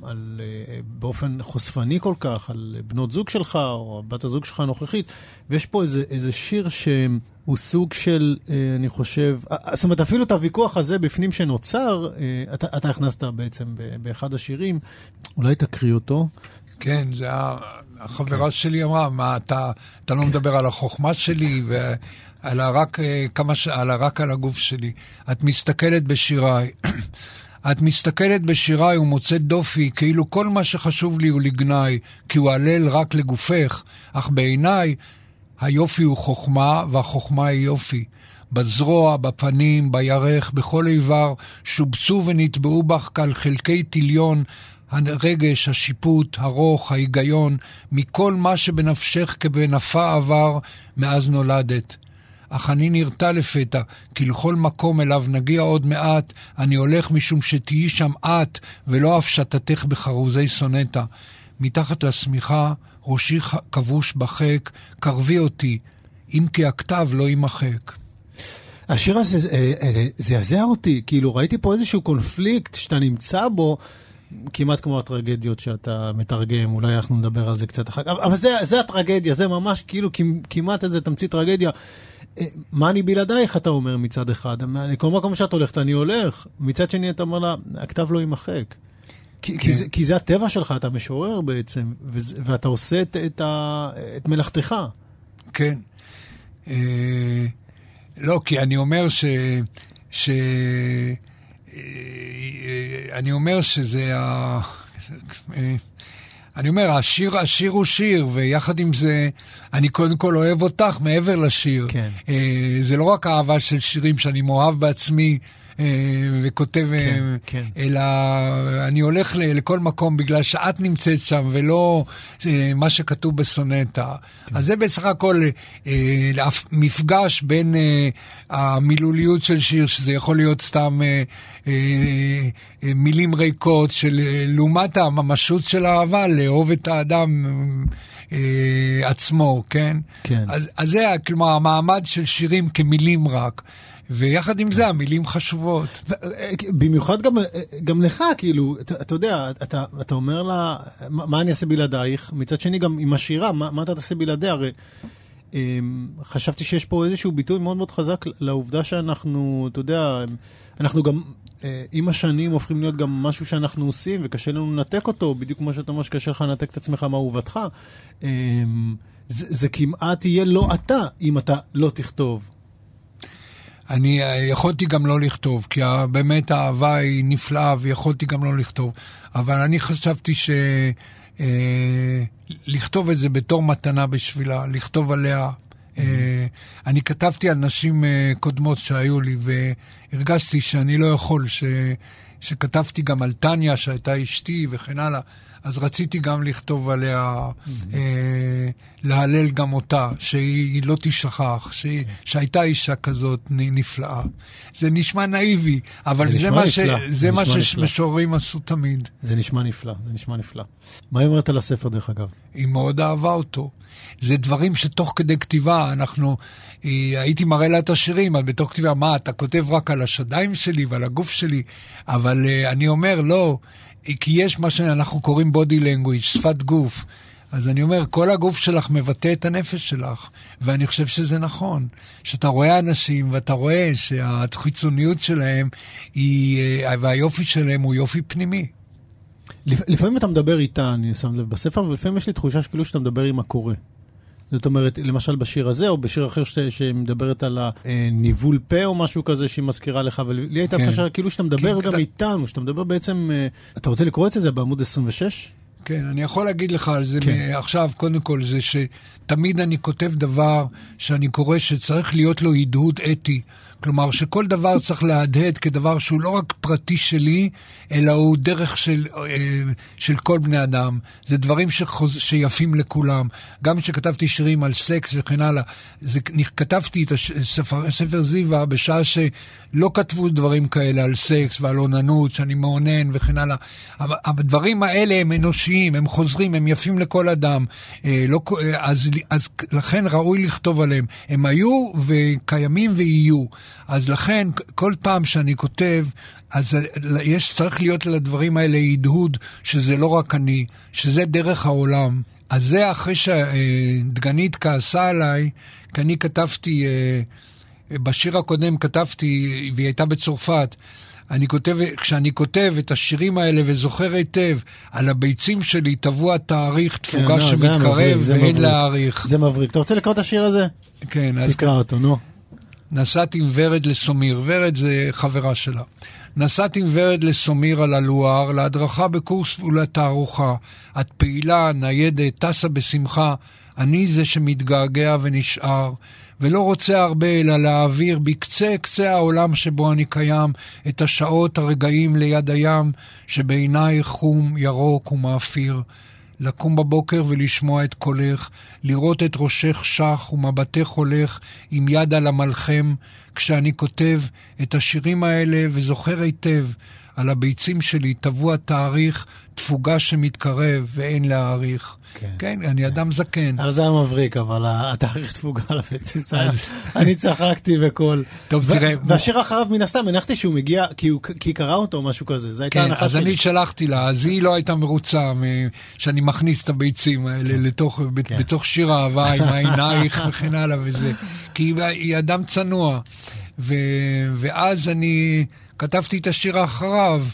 [SPEAKER 3] על, אה, באופן חושפני כל כך, על בנות זוג שלך או בת הזוג שלך הנוכחית, ויש פה איזה, איזה שיר ש...
[SPEAKER 1] הוא סוג של, אה, אני חושב, זאת אומרת, אפילו את הוויכוח הזה בפנים שנוצר, אתה, אתה הכנסת בעצם באחד השירים, אולי תקריא אותו.
[SPEAKER 2] כן, זה החברה כן. שלי אמרה, מה, אתה, אתה לא מדבר על החוכמה שלי, ועל רק, כמה, על רק על הגוף שלי. את מסתכלת בשיריי. את מסתכלת בשיריי ומוצאת דופי, כאילו כל מה שחשוב לי הוא לגנאי, כי הוא הלל רק לגופך, אך בעיניי היופי הוא חוכמה, והחוכמה היא יופי. בזרוע, בפנים, בירך, בכל איבר, שובצו ונטבעו בך כעל חלקי טיליון, הרגש, השיפוט, הרוך, ההיגיון, מכל מה שבנפשך כבנפה עבר מאז נולדת. אך אני נרתע לפתע, כי לכל מקום אליו נגיע עוד מעט, אני הולך משום שתהיי שם את, ולא הפשטתך בחרוזי סונטה. מתחת לשמיכה, ראשי כבוש בחק, קרבי אותי, אם כי הכתב לא יימחק.
[SPEAKER 1] השיר הזה אה, אה, זעזע אותי, כאילו ראיתי פה איזשהו קונפליקט שאתה נמצא בו. כמעט כמו הטרגדיות שאתה מתרגם, אולי אנחנו נדבר על זה קצת אחר כך, אבל זה, זה הטרגדיה, זה ממש כאילו כמעט איזה תמצית טרגדיה. אה, מה אני בלעדייך, אתה אומר מצד אחד, כל מקום שאת הולכת, אני הולך. מצד שני, אתה אומר לה, הכתב לא יימחק. כי, כן. כי, זה, כי זה הטבע שלך, אתה משורר בעצם, וזה, ואתה עושה את, את, ה, את מלאכתך.
[SPEAKER 2] כן. אה, לא, כי אני אומר ש... ש... אני אומר שזה ה... אני אומר, השיר, השיר הוא שיר, ויחד עם זה, אני קודם כל אוהב אותך מעבר לשיר.
[SPEAKER 1] כן.
[SPEAKER 2] אה, זה לא רק אהבה של שירים שאני מאוהב בעצמי, וכותב, כן, אה, כן. אלא אני הולך לכל מקום בגלל שאת נמצאת שם, ולא אה, מה שכתוב בסונטה. כן. אז זה בסך הכל מפגש בין המילוליות של שיר, שזה יכול להיות סתם מילים ריקות, של לעומת הממשות של האהבה, לאהוב את האדם. עצמו, כן?
[SPEAKER 1] כן.
[SPEAKER 2] אז, אז זה, כלומר, המעמד של שירים כמילים רק. ויחד עם זה המילים חשובות.
[SPEAKER 1] במיוחד גם, גם לך, כאילו, אתה, אתה יודע, אתה, אתה אומר לה, מה, מה אני אעשה בלעדייך? מצד שני, גם עם השירה, מה, מה אתה תעשה בלעדיה? הרי אמ, חשבתי שיש פה איזשהו ביטוי מאוד מאוד חזק לעובדה שאנחנו, אתה יודע, אנחנו גם, אה, עם השנים הופכים להיות גם משהו שאנחנו עושים, וקשה לנו לנתק אותו, בדיוק כמו שאתה אומר שקשה לך לנתק את עצמך מאהובתך. אמ, זה, זה כמעט יהיה לא אתה, אם אתה לא תכתוב.
[SPEAKER 2] אני יכולתי גם לא לכתוב, כי באמת האהבה היא נפלאה ויכולתי גם לא לכתוב. אבל אני חשבתי ש... אה, לכתוב את זה בתור מתנה בשבילה, לכתוב עליה. אה, אני כתבתי על נשים אה, קודמות שהיו לי, והרגשתי שאני לא יכול, ש... שכתבתי גם על טניה, שהייתה אשתי וכן הלאה. אז רציתי גם לכתוב עליה, mm-hmm. אה, להלל גם אותה, שהיא לא תשכח, שהיא, כן. שהייתה אישה כזאת נפלאה. זה נשמע נאיבי, אבל זה, זה מה, ש, זה מה שמשוררים עשו תמיד.
[SPEAKER 1] זה נשמע נפלא, זה נשמע נפלא. מה היא אומרת על הספר, דרך אגב?
[SPEAKER 2] היא מאוד אהבה אותו. זה דברים שתוך כדי כתיבה, אנחנו, אה, הייתי מראה לה את השירים, אבל בתוך כתיבה, מה, אתה כותב רק על השדיים שלי ועל הגוף שלי? אבל אה, אני אומר, לא, כי יש מה שאנחנו קוראים body language, שפת גוף. אז אני אומר, כל הגוף שלך מבטא את הנפש שלך, ואני חושב שזה נכון. שאתה רואה אנשים ואתה רואה שהחיצוניות שלהם היא, אה, והיופי שלהם הוא יופי פנימי.
[SPEAKER 1] לפעמים אתה מדבר איתה, אני שם לב בספר, ולפעמים יש לי תחושה שכאילו שאתה מדבר עם הקורא. זאת אומרת, למשל בשיר הזה, או בשיר אחר ש... שמדברת על הניבול פה או משהו כזה שהיא מזכירה לך, ולי הייתה תחושה כן. כאילו שאתה מדבר כן, גם כת... איתנו, שאתה מדבר בעצם, אה, אתה רוצה לקרוא את זה? זה בעמוד 26?
[SPEAKER 2] כן, אני יכול להגיד לך על זה כן. עכשיו, קודם כל, זה שתמיד אני כותב דבר שאני קורא שצריך להיות לו הדהוד אתי. כלומר, שכל דבר צריך להדהד כדבר שהוא לא רק פרטי שלי, אלא הוא דרך של, אה, של כל בני אדם. זה דברים שחוז, שיפים לכולם. גם כשכתבתי שירים על סקס וכן הלאה, זה, כתבתי את הספר, ספר זיווה בשעה שלא כתבו דברים כאלה על סקס ועל אוננות, שאני מאונן וכן הלאה. הדברים האלה הם אנושיים, הם חוזרים, הם יפים לכל אדם. אה, לא, אז, אז לכן ראוי לכתוב עליהם. הם היו וקיימים ויהיו. אז לכן, כל פעם שאני כותב, אז יש, צריך להיות לדברים האלה הדהוד, שזה לא רק אני, שזה דרך העולם. אז זה אחרי שדגנית כעסה עליי, כי אני כתבתי, אה, בשיר הקודם כתבתי, והיא הייתה בצרפת, אני כותב, כשאני כותב את השירים האלה וזוכר היטב, על הביצים שלי טבוע תאריך תפוגה
[SPEAKER 1] כן, לא, זה
[SPEAKER 2] שמתקרב ואין. להאריך.
[SPEAKER 1] זה מבריק. אתה רוצה לקרוא את השיר הזה?
[SPEAKER 2] כן, אז
[SPEAKER 1] תקרא אותו, נו.
[SPEAKER 2] נסעתי עם ורד לסומיר, ורד זה חברה שלה. נסעתי עם ורד לסומיר על הלואר, להדרכה בקורס ולתערוכה. את פעילה, ניידת, טסה בשמחה, אני זה שמתגעגע ונשאר, ולא רוצה הרבה אלא להעביר בקצה קצה העולם שבו אני קיים, את השעות, הרגעים ליד הים, שבעיניי חום, ירוק ומאפיר. לקום בבוקר ולשמוע את קולך, לראות את ראשך שח ומבטך הולך עם יד על המלחם, כשאני כותב את השירים האלה וזוכר היטב על הביצים שלי טבוע תאריך, תפוגה שמתקרב ואין להאריך.
[SPEAKER 1] כן.
[SPEAKER 2] כן, אני אדם זקן.
[SPEAKER 1] אבל זה היה מבריק, אבל התאריך תפוגה על הביצים, אני צחקתי וכל.
[SPEAKER 2] טוב,
[SPEAKER 1] ו-
[SPEAKER 2] תראה,
[SPEAKER 1] והשיר אחריו, מן הסתם, הנחתי שהוא מגיע, כי הוא- כי קראה אותו או משהו כזה, זו הייתה
[SPEAKER 2] כן,
[SPEAKER 1] ההנחה
[SPEAKER 2] אז
[SPEAKER 1] שלי.
[SPEAKER 2] אני שלחתי לה, אז היא לא הייתה מרוצה שאני מכניס את הביצים האלה לתוך, ב-
[SPEAKER 1] כן.
[SPEAKER 2] בתוך שיר אהבה עם העינייך וכן הלאה וזה. כי היא, היא אדם צנוע. ו, ואז אני כתבתי את השיר אחריו.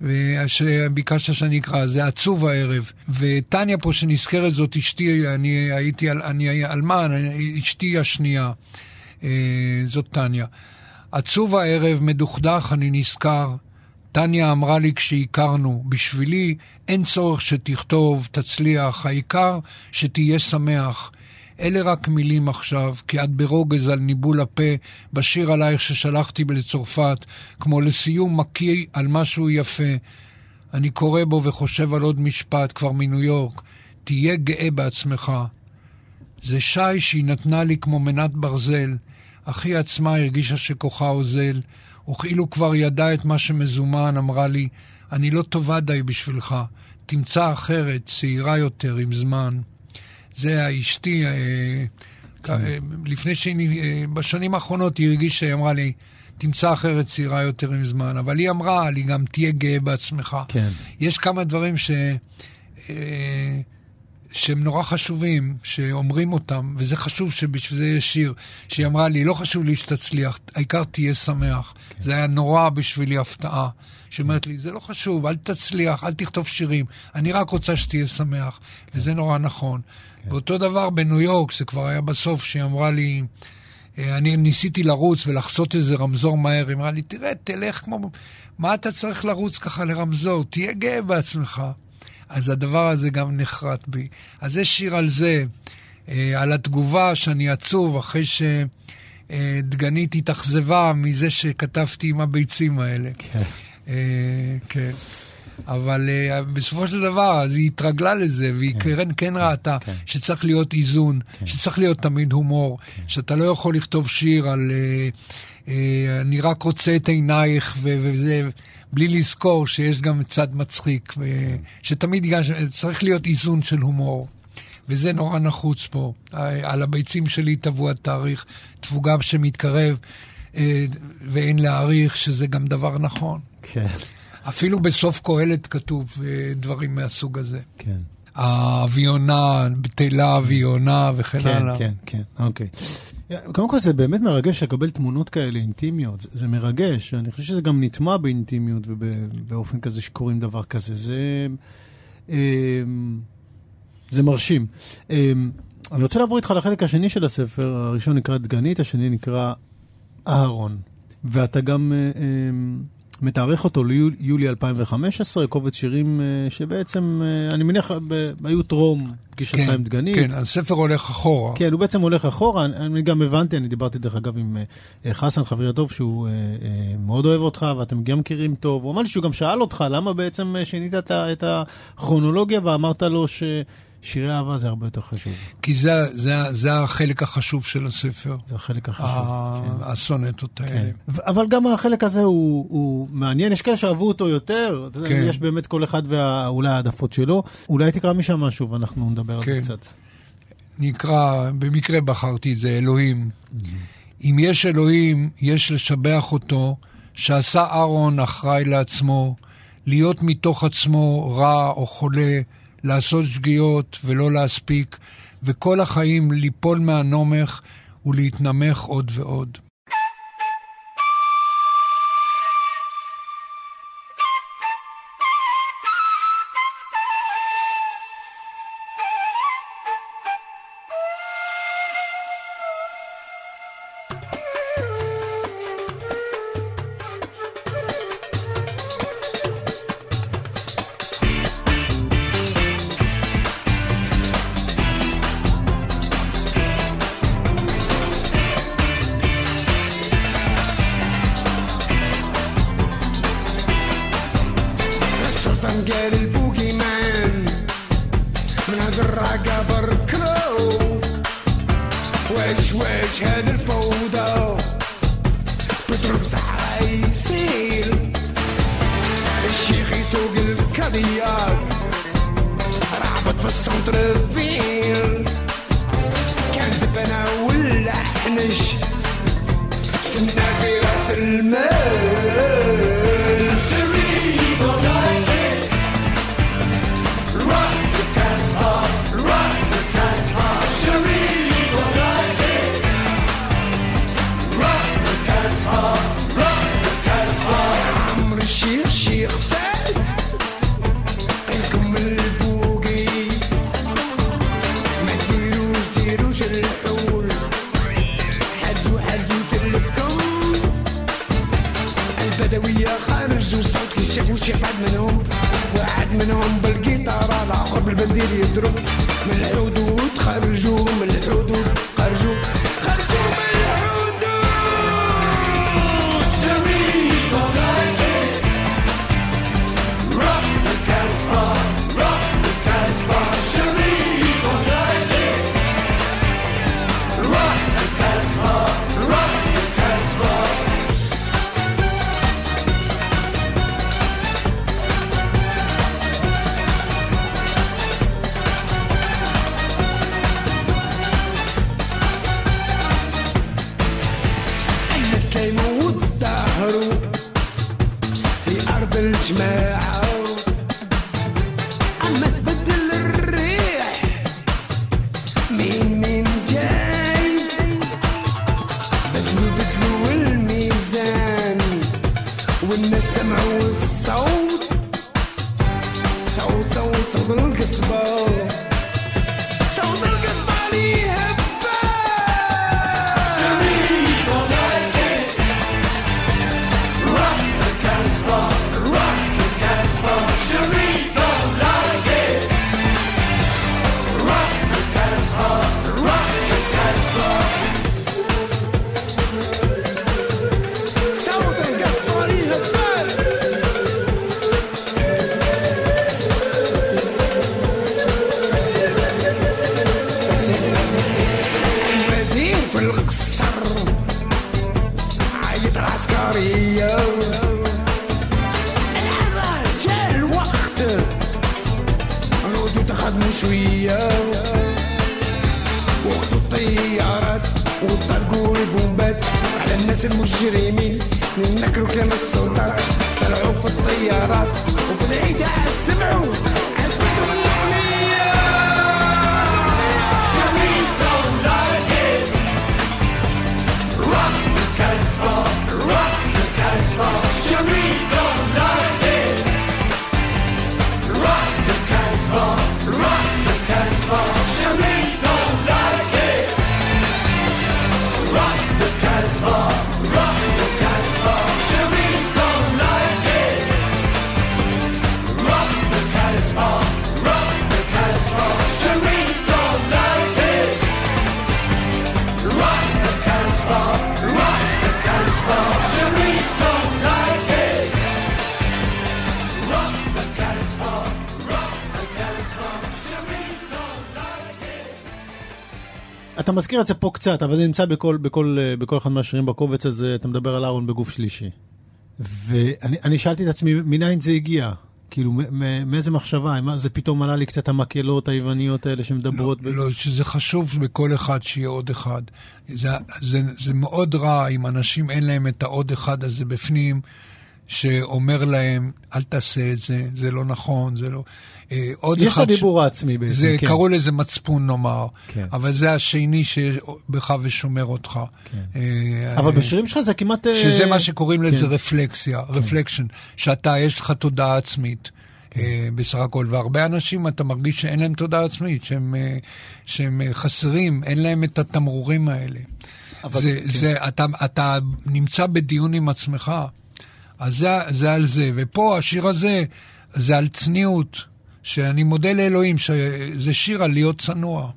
[SPEAKER 2] ו- שביקשת שאני אקרא, זה עצוב הערב. וטניה פה שנזכרת זאת אשתי, אני הייתי, אני אלמן, אשתי השנייה, אה, זאת טניה. עצוב הערב, מדוכדך, אני נזכר. טניה אמרה לי כשהכרנו, בשבילי אין צורך שתכתוב, תצליח, העיקר שתהיה שמח. אלה רק מילים עכשיו, כי את ברוגז על ניבול הפה, בשיר עלייך ששלחתי לצרפת, כמו לסיום מקיא על משהו יפה. אני קורא בו וחושב על עוד משפט, כבר מניו יורק, תהיה גאה בעצמך. זה שי שהיא נתנה לי כמו מנת ברזל, אך היא עצמה הרגישה שכוחה אוזל, וכאילו כבר ידעה את מה שמזומן, אמרה לי, אני לא טובה די בשבילך, תמצא אחרת, צעירה יותר, עם זמן. זה אשתי, אה, אה, לפני שהיא, אה, בשנים האחרונות היא הרגישה, היא אמרה לי, תמצא אחרת צעירה יותר עם זמן, אבל היא אמרה לי גם, תהיה גאה בעצמך.
[SPEAKER 1] כן.
[SPEAKER 2] יש כמה דברים ש... שהם נורא חשובים, שאומרים אותם, וזה חשוב שבשביל זה יש שיר, שהיא אמרה לי, לא חשוב לי שתצליח, העיקר תהיה שמח. כן. זה היה נורא בשבילי הפתעה. שאומרת לי, זה לא חשוב, אל תצליח, אל תכתוב שירים, אני רק רוצה שתהיה שמח. כן. וזה נורא נכון. כן. ואותו דבר בניו יורק, זה כבר היה בסוף, שהיא אמרה לי, אה, אני ניסיתי לרוץ ולחצות איזה רמזור מהר, היא אמרה לי, תראה, תלך כמו... מה אתה צריך לרוץ ככה לרמזור? תהיה גאה בעצמך. אז הדבר הזה גם נחרט בי. אז יש שיר על זה, אה, על התגובה שאני עצוב אחרי שדגנית התאכזבה מזה שכתבתי עם הביצים האלה.
[SPEAKER 1] כן.
[SPEAKER 2] אה, כן. אבל uh, בסופו של דבר, אז היא התרגלה לזה, והיא כן, כן ראתה
[SPEAKER 1] כן.
[SPEAKER 2] שצריך להיות איזון,
[SPEAKER 1] כן.
[SPEAKER 2] שצריך להיות תמיד הומור,
[SPEAKER 1] כן.
[SPEAKER 2] שאתה לא יכול לכתוב שיר על uh, uh, אני רק רוצה את עינייך ו- וזה, בלי לזכור שיש גם צד מצחיק, ו- שתמיד יש- צריך להיות איזון של הומור. וזה נורא נחוץ פה. על הביצים שלי טבוע תאריך, תפוגה שמתקרב, ואין להעריך שזה גם דבר נכון.
[SPEAKER 1] כן,
[SPEAKER 2] אפילו בסוף קהלת כתוב אה, דברים מהסוג הזה.
[SPEAKER 1] כן.
[SPEAKER 2] האביונה, בטלה אביונה וכן
[SPEAKER 1] כן,
[SPEAKER 2] הלאה.
[SPEAKER 1] כן, כן, אוקיי. קודם כל זה באמת מרגש לקבל תמונות כאלה אינטימיות, זה, זה מרגש, אני חושב שזה גם נטמע באינטימיות ובאופן כזה שקוראים דבר כזה, זה, אה, זה מרשים. אה, אני רוצה לעבור איתך לחלק השני של הספר, הראשון נקרא דגנית, השני נקרא אהרון, ואתה גם אה, אה, מתארך אותו ליולי 2015, קובץ שירים אה, שבעצם, אה, אני מניח, ב- היו טרום פגישתך
[SPEAKER 2] כן,
[SPEAKER 1] עם דגנית.
[SPEAKER 2] כן, הספר הולך אחורה.
[SPEAKER 1] כן, הוא בעצם הולך אחורה. אני, אני גם הבנתי, אני דיברתי דרך אגב עם אה, חסן, חברי הטוב, שהוא אה, אה, מאוד אוהב אותך, ואתם גם מכירים טוב. הוא אמר לי שהוא גם שאל אותך, למה בעצם אה, שינית את, את הכרונולוגיה, ואמרת לו ששירי אהבה זה הרבה יותר חשוב.
[SPEAKER 2] כי זה, זה, זה החלק החשוב של הספר.
[SPEAKER 1] זה החלק החשוב. כן.
[SPEAKER 2] הסונטות האלה.
[SPEAKER 1] כן. אבל גם החלק הזה הוא, הוא מעניין, יש כאלה שאהבו אותו יותר,
[SPEAKER 2] כן.
[SPEAKER 1] יש באמת כל אחד ואולי העדפות שלו. אולי תקרא משם משהו ואנחנו נדבר על
[SPEAKER 2] כן.
[SPEAKER 1] זה קצת.
[SPEAKER 2] נקרא, במקרה בחרתי את זה, אלוהים. אם יש אלוהים, יש לשבח אותו, שעשה אהרון אחראי לעצמו, להיות מתוך עצמו רע או חולה, לעשות שגיאות ולא להספיק, וכל החיים ליפול מהנומך
[SPEAKER 4] ולהתנמך עוד ועוד. مكسر عيط العسكرية العبا جا الوقت. نودو تخدمو شوية وخدو الطيارات وطلقوا البومبات على الناس المجرمين. نكرو كلام السلطة طلعوا في الطيارات. وفي العيد سمعوا.
[SPEAKER 1] מזכיר את זה פה קצת, אבל זה נמצא בכל, בכל, בכל אחד מהשירים בקובץ הזה, אתה מדבר על אהרון בגוף שלישי. ואני שאלתי את עצמי, מניין זה הגיע? כאילו, מאיזה מחשבה? מה, זה פתאום עלה לי קצת המקהלות היווניות האלה שמדברות...
[SPEAKER 4] לא, ב... לא, שזה חשוב בכל אחד שיהיה עוד אחד. זה, זה, זה מאוד רע אם אנשים אין להם את העוד אחד הזה בפנים,
[SPEAKER 2] שאומר להם, אל תעשה את זה, זה לא נכון, זה לא...
[SPEAKER 1] אה, עוד יש את הדיבור ש... העצמי בעצם,
[SPEAKER 2] זה, כן. קראו לזה מצפון נאמר, כן. אבל זה השני שבך ושומר אותך.
[SPEAKER 1] כן. אה, אבל בשירים שלך זה כמעט...
[SPEAKER 2] שזה מה שקוראים כן. לזה רפלקסיה, כן. רפלקשן, שאתה, יש לך תודעה עצמית. בסך הכל, והרבה אנשים אתה מרגיש שאין להם תודעה עצמית, שהם, שהם חסרים, אין להם את התמרורים האלה. אבל, זה, כן. זה, אתה, אתה נמצא בדיון עם עצמך, אז זה, זה על זה. ופה השיר הזה, זה על צניעות, שאני מודה לאלוהים שזה שיר על להיות צנוע.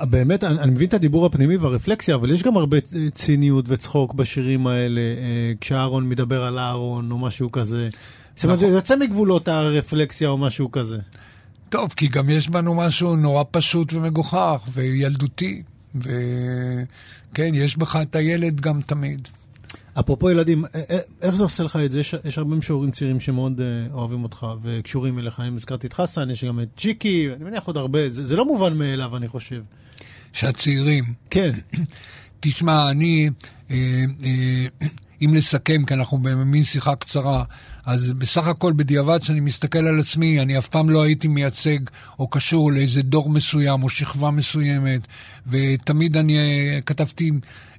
[SPEAKER 1] באמת, אני, אני מבין את הדיבור הפנימי והרפלקסיה, אבל יש גם הרבה ציניות וצחוק בשירים האלה, אה, כשאהרון מדבר על אהרון או משהו כזה. זאת אומרת, זה נכון. יוצא מגבולות הרפלקסיה או משהו כזה.
[SPEAKER 2] טוב, כי גם יש בנו משהו נורא פשוט ומגוחך וילדותי, וכן, יש בך את הילד גם תמיד.
[SPEAKER 1] אפרופו ילדים, אה, אה, איך זה עושה לך את זה? יש, יש הרבה משוררים צעירים שמאוד uh, אוהבים אותך וקשורים אליך. אני הזכרתי את חסן, יש גם את ג'יקי, אני מניח עוד הרבה. זה, זה לא מובן מאליו, אני חושב.
[SPEAKER 2] שהצעירים.
[SPEAKER 1] כן.
[SPEAKER 2] תשמע, אני, אה, אה, אם לסכם, כי אנחנו במין שיחה קצרה, אז בסך הכל בדיעבד, כשאני מסתכל על עצמי, אני אף פעם לא הייתי מייצג או קשור לאיזה דור מסוים או שכבה מסוימת, ותמיד אני כתבתי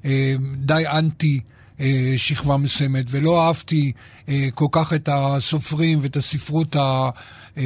[SPEAKER 2] אה, די אנטי. אה, שכבה מסוימת, ולא אהבתי אה, כל כך את הסופרים ואת הספרות ה... אה,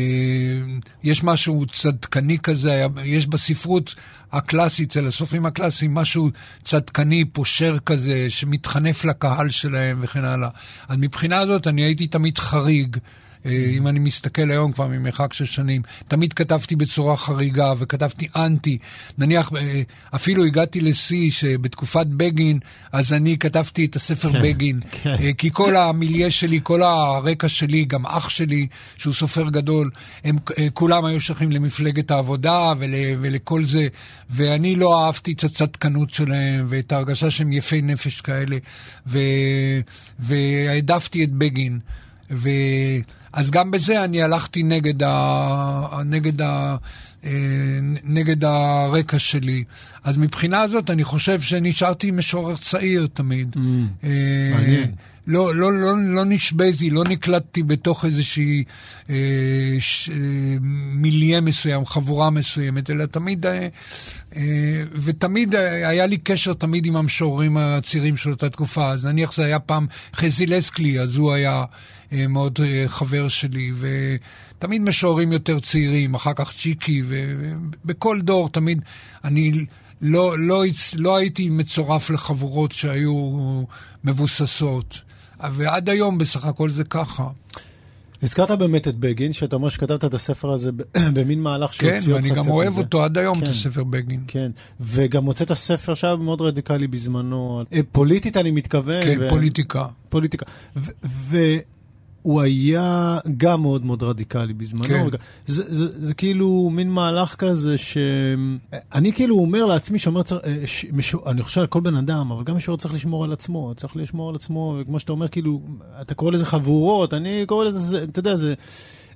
[SPEAKER 2] יש משהו צדקני כזה, יש בספרות הקלאסית, אצל הסופרים הקלאסיים, משהו צדקני, פושר כזה, שמתחנף לקהל שלהם וכן הלאה. אז מבחינה הזאת אני הייתי תמיד חריג. אה, אם אני מסתכל היום כבר ממרחק של שנים, תמיד כתבתי בצורה חריגה וכתבתי אנטי. נניח, אה, אפילו הגעתי לשיא שבתקופת בגין, אז אני כתבתי את הספר כן, בגין. כן. אה, כי כל המיליה שלי, כל הרקע שלי, גם אח שלי, שהוא סופר גדול, הם כולם היו שייכים למפלגת העבודה ול, ולכל זה, ואני לא אהבתי את הצדקנות שלהם ואת ההרגשה שהם יפי נפש כאלה, והעדפתי את בגין. ו... אז גם בזה אני הלכתי נגד, ה... נגד, ה... אה, נגד הרקע שלי. אז מבחינה הזאת אני חושב שנשארתי משורר צעיר תמיד. Mm,
[SPEAKER 1] אה, מעניין.
[SPEAKER 2] לא, לא, לא, לא נשבזי, לא נקלטתי בתוך איזושהי אה, ש, אה, מיליה מסוים, חבורה מסוימת, אלא תמיד, אה, אה, ותמיד אה, היה לי קשר תמיד עם המשוררים הצעירים של אותה תקופה. אז נניח זה היה פעם חזי לסקלי, אז הוא היה מאוד אה, חבר שלי, ותמיד משוררים יותר צעירים, אחר כך צ'יקי, ובכל דור תמיד אני... לא, לא, לא הייתי מצורף לחבורות שהיו מבוססות. ועד היום בסך הכל זה ככה.
[SPEAKER 1] הזכרת באמת את בגין, שאתה אומר שכתבת את הספר הזה במין מהלך
[SPEAKER 2] שהוציא אותך קצת כן, ואני גם אוהב מזה. אותו עד היום, כן, את הספר בגין.
[SPEAKER 1] כן, וגם הוצאת ספר שהיה מאוד רדיקלי בזמנו. אה, פוליטית אני מתכוון.
[SPEAKER 2] כן, ו... פוליטיקה.
[SPEAKER 1] פוליטיקה. ו... הוא היה גם מאוד מאוד רדיקלי בזמנו. כן. זה, זה, זה כאילו מין מהלך כזה שאני כאילו אומר לעצמי שאומר, אה, ש, משור, אני חושב על כל בן אדם, אבל גם משורר צריך לשמור על עצמו, צריך לשמור על עצמו, וכמו שאתה אומר, כאילו, אתה קורא לזה חבורות, אני קורא לזה, זה, אתה יודע, זה...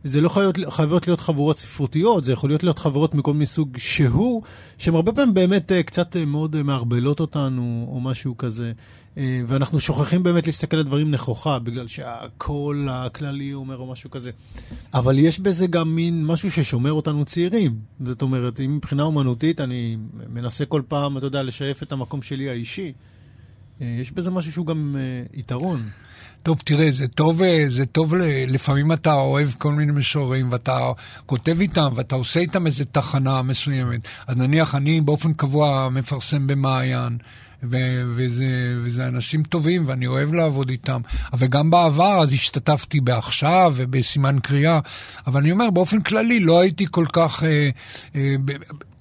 [SPEAKER 1] זה לא חייבות, חייבות להיות חבורות ספרותיות, זה יכול להיות להיות חברות מכל מיני סוג שהוא, שהן הרבה פעמים באמת אה, קצת אה, מאוד אה, מערבלות אותנו, או משהו כזה. ואנחנו שוכחים באמת להסתכל על דברים נכוחה, בגלל שהקול הכללי אומר או משהו כזה. אבל יש בזה גם מין משהו ששומר אותנו צעירים. זאת אומרת, אם מבחינה אומנותית אני מנסה כל פעם, אתה יודע, לשייף את המקום שלי האישי, יש בזה משהו שהוא גם יתרון.
[SPEAKER 2] טוב, תראה, זה טוב, אה, זה טוב, לפעמים אתה אוהב כל מיני משוררים, ואתה כותב איתם, ואתה עושה איתם איזו תחנה מסוימת. אז נניח, אני באופן קבוע מפרסם במעיין. ו- וזה, וזה אנשים טובים, ואני אוהב לעבוד איתם. אבל גם בעבר, אז השתתפתי בעכשיו ובסימן קריאה. אבל אני אומר, באופן כללי, לא הייתי כל כך... אה, אה,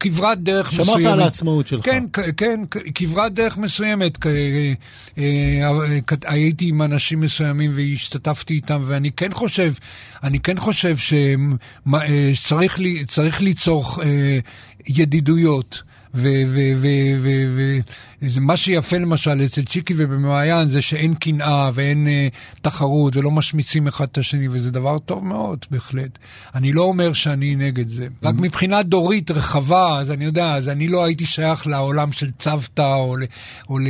[SPEAKER 2] כברת דרך
[SPEAKER 1] שמעת
[SPEAKER 2] מסוימת.
[SPEAKER 1] שמעת על העצמאות שלך.
[SPEAKER 2] כן, כן, כברת דרך מסוימת. אה, אה, הייתי עם אנשים מסוימים והשתתפתי איתם, ואני כן חושב, אני כן חושב שצריך ליצור ידידויות. ומה שיפה למשל אצל צ'יקי ובמעיין זה שאין קנאה ואין uh, תחרות ולא משמיצים אחד את השני, וזה דבר טוב מאוד, בהחלט. אני לא אומר שאני נגד זה. רק mm-hmm. מבחינה דורית רחבה, אז אני יודע, אז אני לא הייתי שייך לעולם של צוותא או ל... או ל...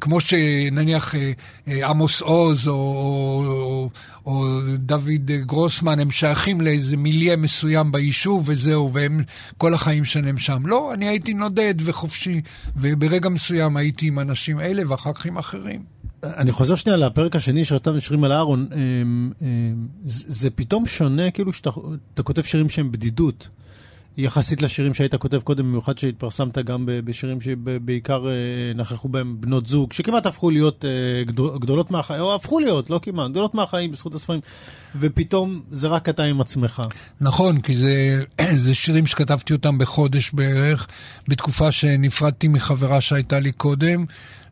[SPEAKER 2] כמו שנניח אה, אה, עמוס עוז או, או, או דוד גרוסמן, הם שייכים לאיזה מיליה מסוים ביישוב וזהו, והם כל החיים שלהם שם. לא, אני הייתי נודד וחופשי, וברגע מסוים הייתי עם אנשים אלה ואחר כך עם אחרים.
[SPEAKER 1] אני חוזר שנייה לפרק השני של אותם שירים על אהרון. זה פתאום שונה, כאילו שאתה כותב שירים שהם בדידות. יחסית לשירים שהיית כותב קודם, במיוחד שהתפרסמת גם בשירים שבעיקר אה, נכחו בהם בנות זוג, שכמעט הפכו להיות אה, גדולות מהחיים, או הפכו להיות, לא כמעט, גדולות מהחיים בזכות הספרים, ופתאום זה רק אתה עם עצמך.
[SPEAKER 2] נכון, כי זה, זה שירים שכתבתי אותם בחודש בערך, בתקופה שנפרדתי מחברה שהייתה לי קודם,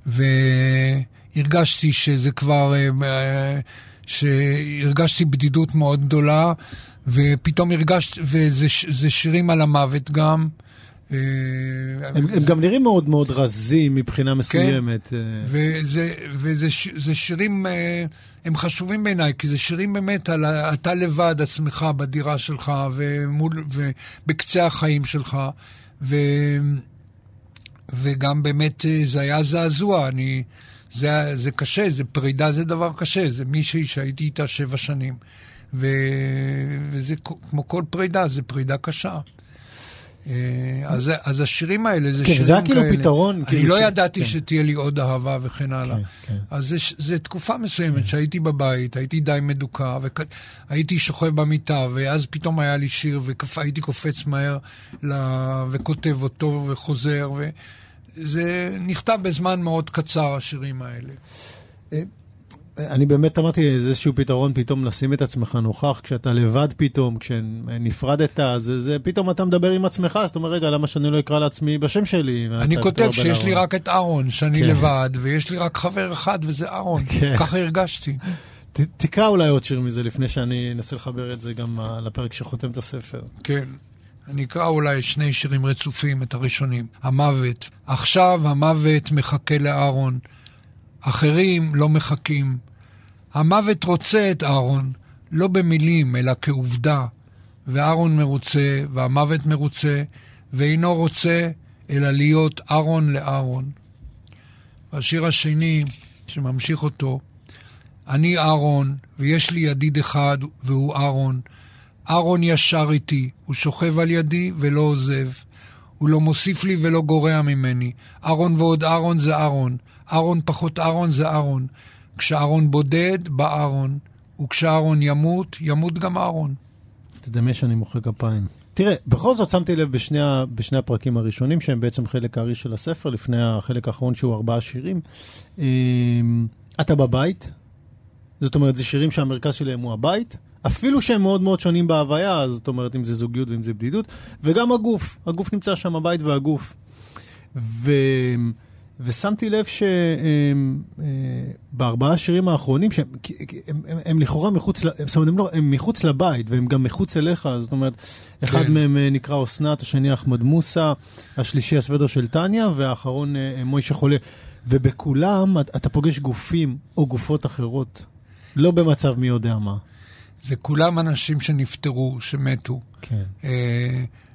[SPEAKER 2] והרגשתי שזה כבר, אה, שהרגשתי בדידות מאוד גדולה. ופתאום הרגשת, וזה שירים על המוות גם.
[SPEAKER 1] אה, הם, הם גם נראים מאוד מאוד רזים מבחינה כן. מסוימת. כן,
[SPEAKER 2] וזה, וזה זה שירים, אה, הם חשובים בעיניי, כי זה שירים באמת על אתה לבד, עצמך, בדירה שלך, ומול, ובקצה החיים שלך, ו, וגם באמת זה היה זעזוע, אני, זה, זה קשה, זה פרידה זה דבר קשה, זה מישהי שהייתי איתה שבע שנים. ו... וזה כמו כל פרידה, זה פרידה קשה. אה, אז, אז השירים האלה זה
[SPEAKER 1] כן,
[SPEAKER 2] שירים כאלה.
[SPEAKER 1] זה היה כאילו פתרון.
[SPEAKER 2] אני כאילו לא ש... ידעתי כן. שתהיה לי עוד אהבה וכן הלאה. כן, כן. אז זה, זה תקופה מסוימת כן. שהייתי בבית, הייתי די מדוכא, והייתי שוכב במיטה, ואז פתאום היה לי שיר, והייתי קופץ מהר לה... וכותב אותו וחוזר, וזה נכתב בזמן מאוד קצר, השירים האלה.
[SPEAKER 1] אה, אני באמת אמרתי איזשהו פתרון פתאום לשים את עצמך נוכח כשאתה לבד פתאום, כשנפרדת, זה, זה פתאום אתה מדבר עם עצמך, זאת אומרת, רגע, למה שאני לא אקרא לעצמי בשם שלי?
[SPEAKER 2] אני כותב שיש לי רק את אהרון, שאני כן. לבד, ויש לי רק חבר אחד וזה אהרון, כן. ככה הרגשתי.
[SPEAKER 1] ת, תקרא אולי עוד שיר מזה לפני שאני אנסה לחבר את זה גם לפרק שחותם את הספר.
[SPEAKER 2] כן. אני אקרא אולי שני שירים רצופים, את הראשונים. המוות. עכשיו המוות מחכה לאהרון. אחרים לא מחכים. המוות רוצה את אהרון, לא במילים, אלא כעובדה. ואהרון מרוצה, והמוות מרוצה, ואינו רוצה אלא להיות אהרון לאהרון. והשיר השני, שממשיך אותו, אני אהרון, ויש לי ידיד אחד, והוא אהרון. אהרון ישר איתי, הוא שוכב על ידי ולא עוזב. הוא לא מוסיף לי ולא גורע ממני. אהרון ועוד אהרון זה אהרון. אהרון פחות אהרון זה אהרון. כשאהרון בודד, בא אהרון. וכשאהרון ימות, ימות גם אהרון.
[SPEAKER 1] תדמה שאני מוחא כפיים. תראה, בכל זאת שמתי לב בשני, בשני הפרקים הראשונים, שהם בעצם חלק הארי של הספר, לפני החלק האחרון שהוא ארבעה שירים. אמ, אתה בבית, זאת אומרת, זה שירים שהמרכז שלהם הוא הבית, אפילו שהם מאוד מאוד שונים בהוויה, זאת אומרת, אם זה זוגיות ואם זה בדידות, וגם הגוף, הגוף נמצא שם, הבית והגוף. ו... ושמתי לב שבארבעה אה, שירים האחרונים, שהם הם, הם, הם לכאורה מחוץ, זאת אומרת, הם, לא, הם מחוץ לבית, והם גם מחוץ אליך, זאת אומרת, אחד כן. מהם אה, נקרא אסנת, השני אחמד מוסא, השלישי הסוודר של טניה, והאחרון אה, מוישה חולה. ובכולם אתה פוגש גופים או גופות אחרות, לא במצב מי יודע מה.
[SPEAKER 2] זה כולם אנשים שנפטרו, שמתו.
[SPEAKER 1] כן.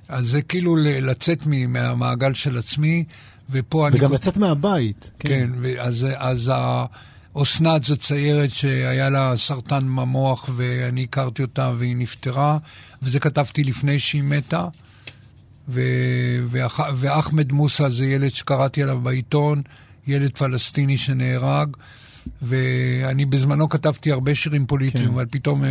[SPEAKER 2] אז זה כאילו לצאת מהמעגל של עצמי. ופה
[SPEAKER 1] אני... וגם לצאת מהבית.
[SPEAKER 2] כן, כן אז, אז אסנת זו ציירת שהיה לה סרטן במוח ואני הכרתי אותה והיא נפטרה, וזה כתבתי לפני שהיא מתה. ו... ואח... ואחמד מוסא זה ילד שקראתי עליו בעיתון, ילד פלסטיני שנהרג. ואני בזמנו כתבתי הרבה שירים פוליטיים, כן. אבל פתאום אה,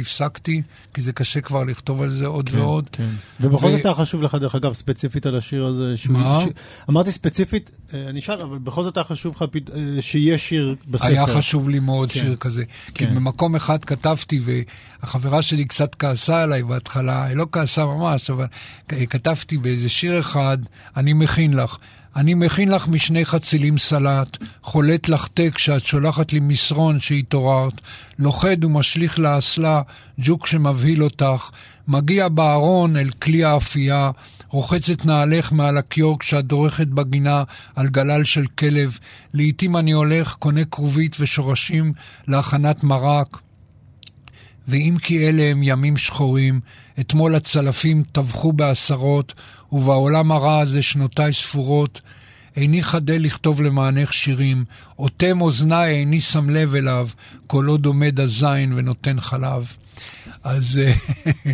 [SPEAKER 2] הפסקתי, כי זה קשה כבר לכתוב על זה עוד
[SPEAKER 1] כן,
[SPEAKER 2] ועוד.
[SPEAKER 1] כן. ובכל ו... זאת היה חשוב לך, דרך אגב, ספציפית על השיר הזה. שהוא, מה? ש... אמרתי ספציפית, אה, אני אשאל, אבל בכל זאת היה חשוב לך פ... אה, שיהיה שיר בספר.
[SPEAKER 2] היה חשוב לי מאוד כן. שיר כזה. כן. כי במקום אחד כתבתי, והחברה שלי קצת כעסה עליי בהתחלה, היא לא כעסה ממש, אבל כתבתי באיזה שיר אחד, אני מכין לך. אני מכין לך משני חצילים סלט, חולט לך תה כשאת שולחת לי מסרון שהתעוררת, לוכד ומשליך לאסלה ג'וק שמבהיל אותך, מגיע בארון אל כלי האפייה, רוחץ את נעלך מעל הכיור כשאת דורכת בגינה על גלל של כלב. לעתים אני הולך, קונה כרובית ושורשים להכנת מרק. ואם כי אלה הם ימים שחורים, אתמול הצלפים טבחו בעשרות, ובעולם הרע הזה שנותיי ספורות. איני חדל לכתוב למענך שירים, אוטם אוזניי איני שם לב אליו, כל עוד עומד הזין ונותן חלב. אז...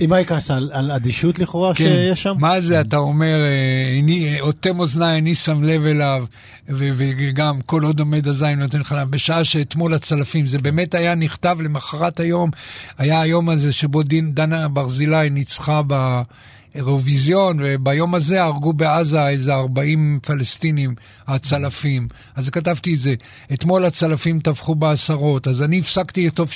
[SPEAKER 1] אם היית כעס על אדישות לכאורה
[SPEAKER 2] כן,
[SPEAKER 1] שיש שם?
[SPEAKER 2] מה זה, אתה אומר, איני, אוטם אוזניי, איני שם לב אליו, ו- וגם כל עוד עומד הזין נותן חלב. בשעה שאתמול הצלפים, זה באמת היה נכתב למחרת היום, היה היום הזה שבו דין, דנה ברזילי ניצחה ב... אירוויזיון, וביום הזה הרגו בעזה איזה 40 פלסטינים, הצלפים. אז כתבתי את זה. אתמול הצלפים טבחו בעשרות, אז אני הפסקתי לכתוב...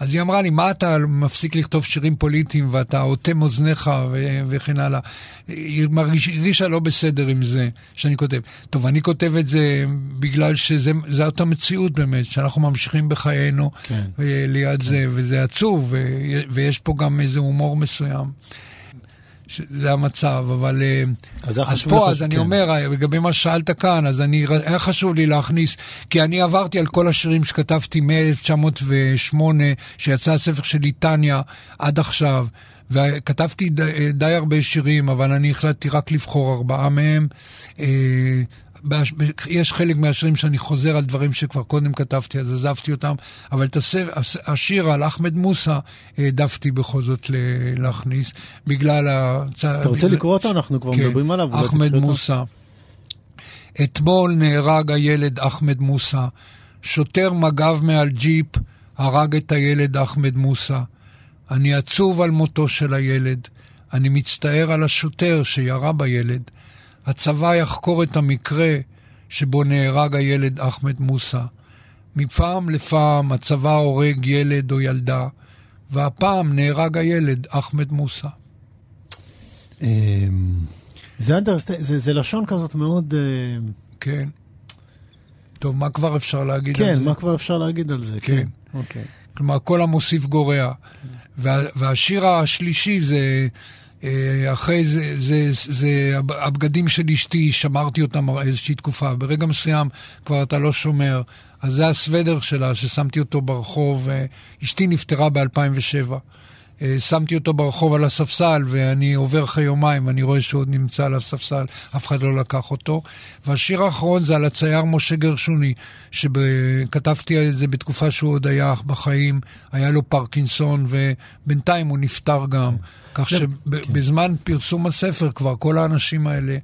[SPEAKER 2] אז היא אמרה לי, מה אתה מפסיק לכתוב שירים פוליטיים ואתה אוטם אוזניך ו- וכן הלאה? היא הרגישה לא בסדר עם זה שאני כותב. טוב, אני כותב את זה בגלל שזו אותה מציאות באמת, שאנחנו ממשיכים בחיינו כן. ליד כן. זה, וזה עצוב, ו- ויש פה גם איזה הומור מסוים. זה המצב, אבל... אה, אז, אז פה, לך, אז כן. אני אומר, אה, לגבי מה ששאלת כאן, אז אני, היה חשוב לי להכניס, כי אני עברתי על כל השירים שכתבתי מ-1908, שיצא הספר שלי, טניה, עד עכשיו. וכתבתי די, אה, די הרבה שירים, אבל אני החלטתי רק לבחור ארבעה מהם. יש חלק מהשירים שאני חוזר על דברים שכבר קודם כתבתי, אז עזבתי אותם, אבל את השיר על אחמד מוסא העדפתי בכל זאת להכניס, בגלל הצ...
[SPEAKER 1] אתה רוצה בגלל... לקרוא אותו? אנחנו כבר כן, מדברים עליו.
[SPEAKER 2] אחמד מוסא. אתמול נהרג הילד אחמד מוסא. שוטר מג"ב מעל ג'יפ הרג את הילד אחמד מוסא. אני עצוב על מותו של הילד. אני מצטער על השוטר שירה בילד. הצבא יחקור את המקרה שבו נהרג הילד אחמד מוסא. מפעם לפעם הצבא הורג ילד או ילדה, והפעם נהרג הילד אחמד מוסא.
[SPEAKER 1] אמ, זה, זה, זה לשון כזאת מאוד... אה,
[SPEAKER 2] כן. טוב, מה כבר אפשר להגיד
[SPEAKER 1] כן,
[SPEAKER 2] על זה?
[SPEAKER 1] כן, מה כבר אפשר להגיד על זה?
[SPEAKER 2] כן. כן. אוקיי. כלומר, כל המוסיף גורע. וה, והשיר השלישי זה אחרי זה, זה, זה הבגדים של אשתי, שמרתי אותם איזושהי תקופה. ברגע מסוים כבר אתה לא שומר. אז זה הסוודר שלה, ששמתי אותו ברחוב. אה, אשתי נפטרה ב-2007. אה, שמתי אותו ברחוב על הספסל, ואני עובר אחרי יומיים, ואני רואה שהוא עוד נמצא על הספסל, אף אחד לא לקח אותו. והשיר האחרון זה על הצייר משה גרשוני, שכתבתי את זה בתקופה שהוא עוד היה בחיים, היה לו פרקינסון, ובינתיים הוא נפטר גם. כך שבזמן פרסום הספר כבר כל האנשים האלה...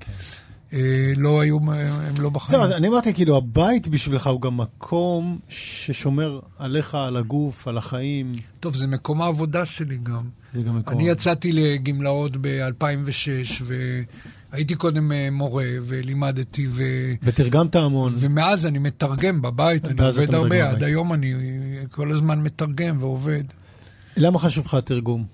[SPEAKER 2] אה, לא היו, הם לא בחיים.
[SPEAKER 1] זהו, אז אני אמרתי, כאילו, הבית בשבילך הוא גם מקום ששומר עליך, על הגוף, על החיים.
[SPEAKER 2] טוב, זה מקום העבודה שלי גם. זה גם מקום. אני יצאתי לגמלאות ב-2006, והייתי קודם אה, מורה, ולימדתי, ו...
[SPEAKER 1] ותרגמת המון.
[SPEAKER 2] ומאז אני מתרגם בבית, אני עובד הרבה, עד היום אני כל הזמן מתרגם ועובד.
[SPEAKER 1] למה חשוב לך התרגום?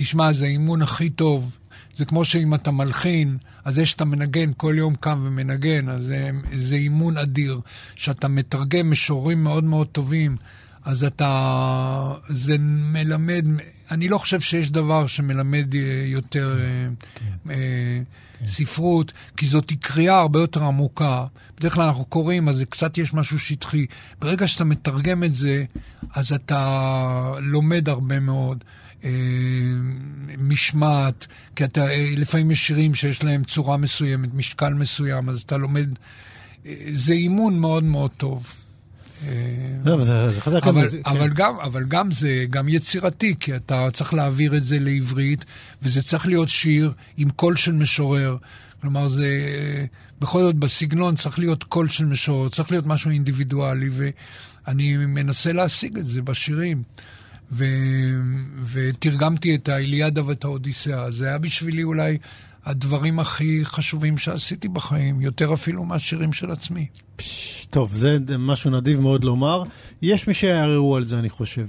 [SPEAKER 2] תשמע, זה האימון הכי טוב. זה כמו שאם אתה מלחין, אז זה שאתה מנגן, כל יום קם ומנגן, אז זה, זה אימון אדיר. שאתה מתרגם משורים מאוד מאוד טובים, אז אתה... זה מלמד... אני לא חושב שיש דבר שמלמד אה, יותר כן. אה, כן. ספרות, כי זאת קריאה הרבה יותר עמוקה. בדרך כלל אנחנו קוראים, אז קצת יש משהו שטחי. ברגע שאתה מתרגם את זה, אז אתה לומד הרבה מאוד. אה, משמעת, כי אתה, אה, לפעמים יש שירים שיש להם צורה מסוימת, משקל מסוים, אז אתה לומד, אה, זה אימון מאוד מאוד טוב. אבל גם זה גם יצירתי, כי אתה צריך להעביר את זה לעברית, וזה צריך להיות שיר עם קול של משורר. כלומר, זה בכל זאת בסגנון צריך להיות קול של משורר, צריך להיות משהו אינדיבידואלי, ואני מנסה להשיג את זה בשירים. ו... ותרגמתי את האיליאדה ואת האודיסאה. זה היה בשבילי אולי הדברים הכי חשובים שעשיתי בחיים, יותר אפילו מהשירים של עצמי.
[SPEAKER 1] פש, טוב, זה משהו נדיב מאוד לומר. יש מי שיערערו על זה, אני חושב.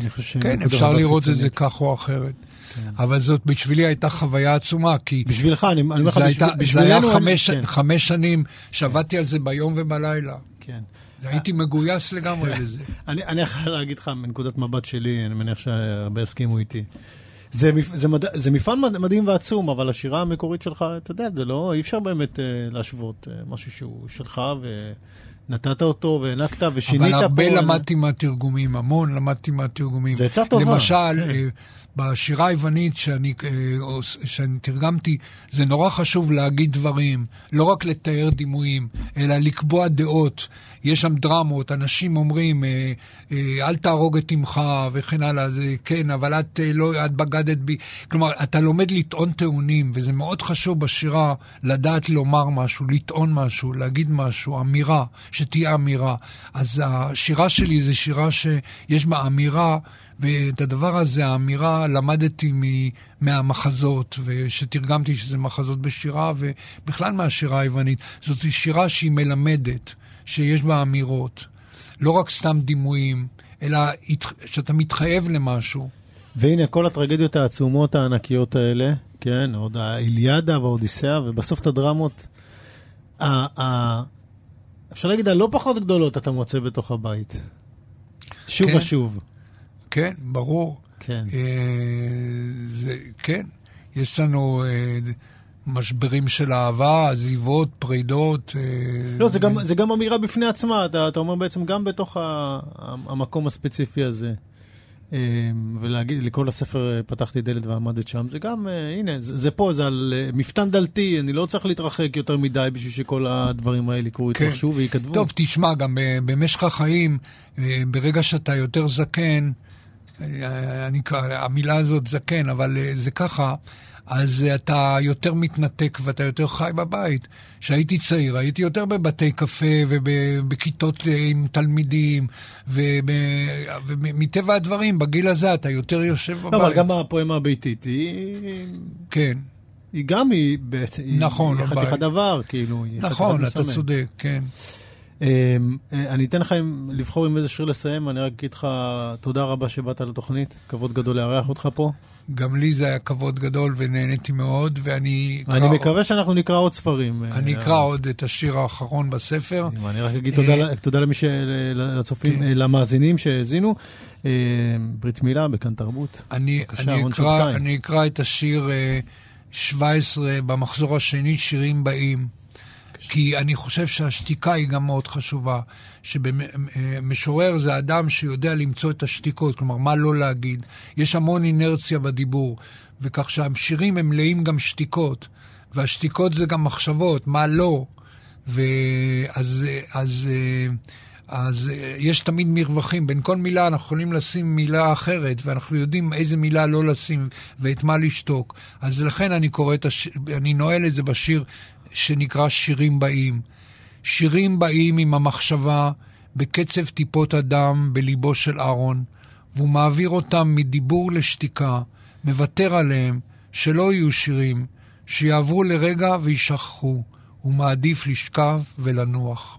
[SPEAKER 1] אני
[SPEAKER 2] חושב כן, אפשר לראות את זה כך או אחרת. כן. אבל זאת בשבילי הייתה חוויה עצומה, כי...
[SPEAKER 1] בשבילך, אני אומר לך,
[SPEAKER 2] בשבילנו... זה היה חמש, כן. חמש שנים שעבדתי על זה ביום ובלילה. כן. הייתי מגויס לגמרי לזה.
[SPEAKER 1] אני יכול להגיד לך, מנקודת מבט שלי, אני מניח שהרבה יסכימו איתי. זה, זה, מד... זה מפעל מד- מדהים ועצום, אבל השירה המקורית שלך, אתה יודע, זה לא, אי אפשר באמת אה, להשוות אה, משהו שהוא שלך, ונתת אותו, והענקת, ושינית
[SPEAKER 2] אבל הרבה
[SPEAKER 1] פה.
[SPEAKER 2] למדתי מהתרגומים, המון למדתי מהתרגומים.
[SPEAKER 1] זה עצה טובה.
[SPEAKER 2] למשל,
[SPEAKER 1] כן.
[SPEAKER 2] אה, בשירה היוונית שאני, אה, שאני תרגמתי, זה נורא חשוב להגיד דברים, לא רק לתאר דימויים, אלא לקבוע דעות. יש שם דרמות, אנשים אומרים, אה, אה, אל תהרוג את אמך וכן הלאה, זה כן, אבל את אה, לא, את בגדת בי. כלומר, אתה לומד לטעון טיעונים, וזה מאוד חשוב בשירה לדעת לומר משהו, לטעון משהו, להגיד משהו, אמירה, שתהיה אמירה. אז השירה שלי זה שירה שיש בה אמירה, ואת הדבר הזה, האמירה, למדתי מ- מהמחזות, ושתרגמתי שזה מחזות בשירה, ובכלל מהשירה היוונית. זאת שירה שהיא מלמדת, שיש בה אמירות. לא רק סתם דימויים, אלא שאתה מתחייב למשהו.
[SPEAKER 1] והנה, כל הטרגדיות העצומות הענקיות האלה, כן, עוד האיליאדה והאודיסאה, ובסוף את הדרמות, ה- ה- אפשר להגיד, הלא פחות גדולות אתה מוצא בתוך הבית. שוב
[SPEAKER 2] כן.
[SPEAKER 1] ושוב.
[SPEAKER 2] כן, ברור.
[SPEAKER 1] כן.
[SPEAKER 2] אה, זה, כן, יש לנו אה, משברים של אהבה, עזיבות, פרידות. אה,
[SPEAKER 1] לא, זה גם, זה גם אמירה בפני עצמה, אתה, אתה אומר בעצם גם בתוך ה, המקום הספציפי הזה. אה, ולהגיד, לקרוא לספר אה, פתחתי דלת ועמדת שם, זה גם, הנה, זה, זה פה, זה על מפתן דלתי, אני לא צריך להתרחק יותר מדי בשביל שכל הדברים האלה יקרו,
[SPEAKER 2] כן.
[SPEAKER 1] יתרחשו וייכתבו.
[SPEAKER 2] טוב, תשמע, גם במשך החיים, ברגע שאתה יותר זקן, אני, המילה הזאת זקן, אבל זה ככה, אז אה, אתה יותר מתנתק ואתה יותר חי בבית. כשהייתי צעיר, הייתי יותר בבתי קפה ובכיתות אה, עם תלמידים, ומטבע הדברים, בגיל הזה אתה יותר יושב בבית.
[SPEAKER 1] לא, אבל גם הפואמה הביתית, היא,
[SPEAKER 2] כן,
[SPEAKER 1] היא גם, היא,
[SPEAKER 2] נכון,
[SPEAKER 1] היא. חתיכת דבר, כאילו, היא
[SPEAKER 2] נכון, אתה. צודק, כן.
[SPEAKER 1] אמ, אה, אני אתן לך לבחור עם איזה שיר לסיים, אני רק אגיד לך תודה רבה שבאת לתוכנית, כבוד גדול לארח אותך פה.
[SPEAKER 2] גם לי זה היה כבוד גדול ונהניתי מאוד, ואני
[SPEAKER 1] אני
[SPEAKER 2] אקרא-
[SPEAKER 1] מקווה שאנחנו נקרא עוד ספרים.
[SPEAKER 2] אני
[SPEAKER 1] אה,
[SPEAKER 2] אקרא עוד את השיר האחרון בספר.
[SPEAKER 1] אני רק אגיד תודה תודה למי ש... לצופים. אה, למאזינים שהאזינו. אה, ברית מילה בכאן תרבות.
[SPEAKER 2] אני, אני, אקרא. אני את השיר אה, 17 במחזור השני, שירים באים. כי אני חושב שהשתיקה היא גם מאוד חשובה. שמשורר זה אדם שיודע למצוא את השתיקות, כלומר, מה לא להגיד. יש המון אינרציה בדיבור, וכך שהשירים הם מלאים גם שתיקות. והשתיקות זה גם מחשבות, מה לא. ואז אז, אז יש תמיד מרווחים. בין כל מילה אנחנו יכולים לשים מילה אחרת, ואנחנו יודעים איזה מילה לא לשים ואת מה לשתוק. אז לכן אני קורא את הש... אני נועל את זה בשיר שנקרא שירים באים. שירים באים עם המחשבה בקצב טיפות הדם בליבו של אהרון, והוא מעביר אותם מדיבור לשתיקה, מוותר עליהם, שלא יהיו שירים, שיעברו לרגע וישכחו. הוא מעדיף לשכב ולנוח.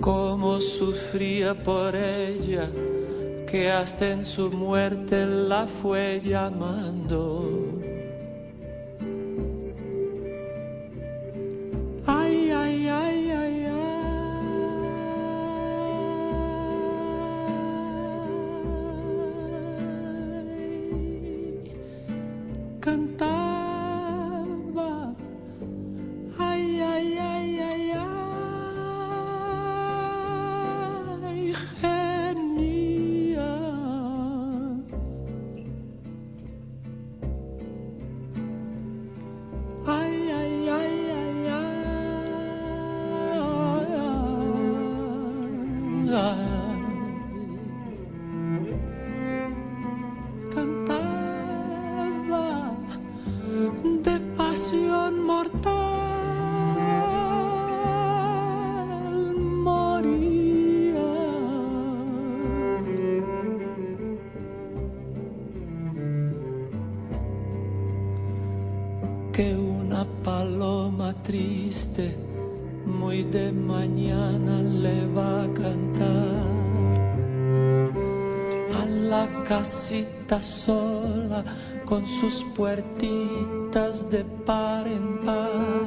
[SPEAKER 5] Cómo sufría por ella, que hasta en su muerte la fue llamando. Sola con sus puertitas de par en par.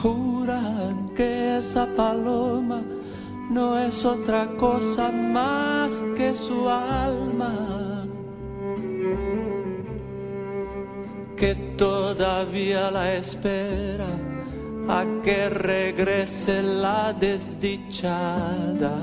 [SPEAKER 5] Juran que esa paloma no es otra cosa más que su alma. Que todavía la espera a que regrese la desdichada.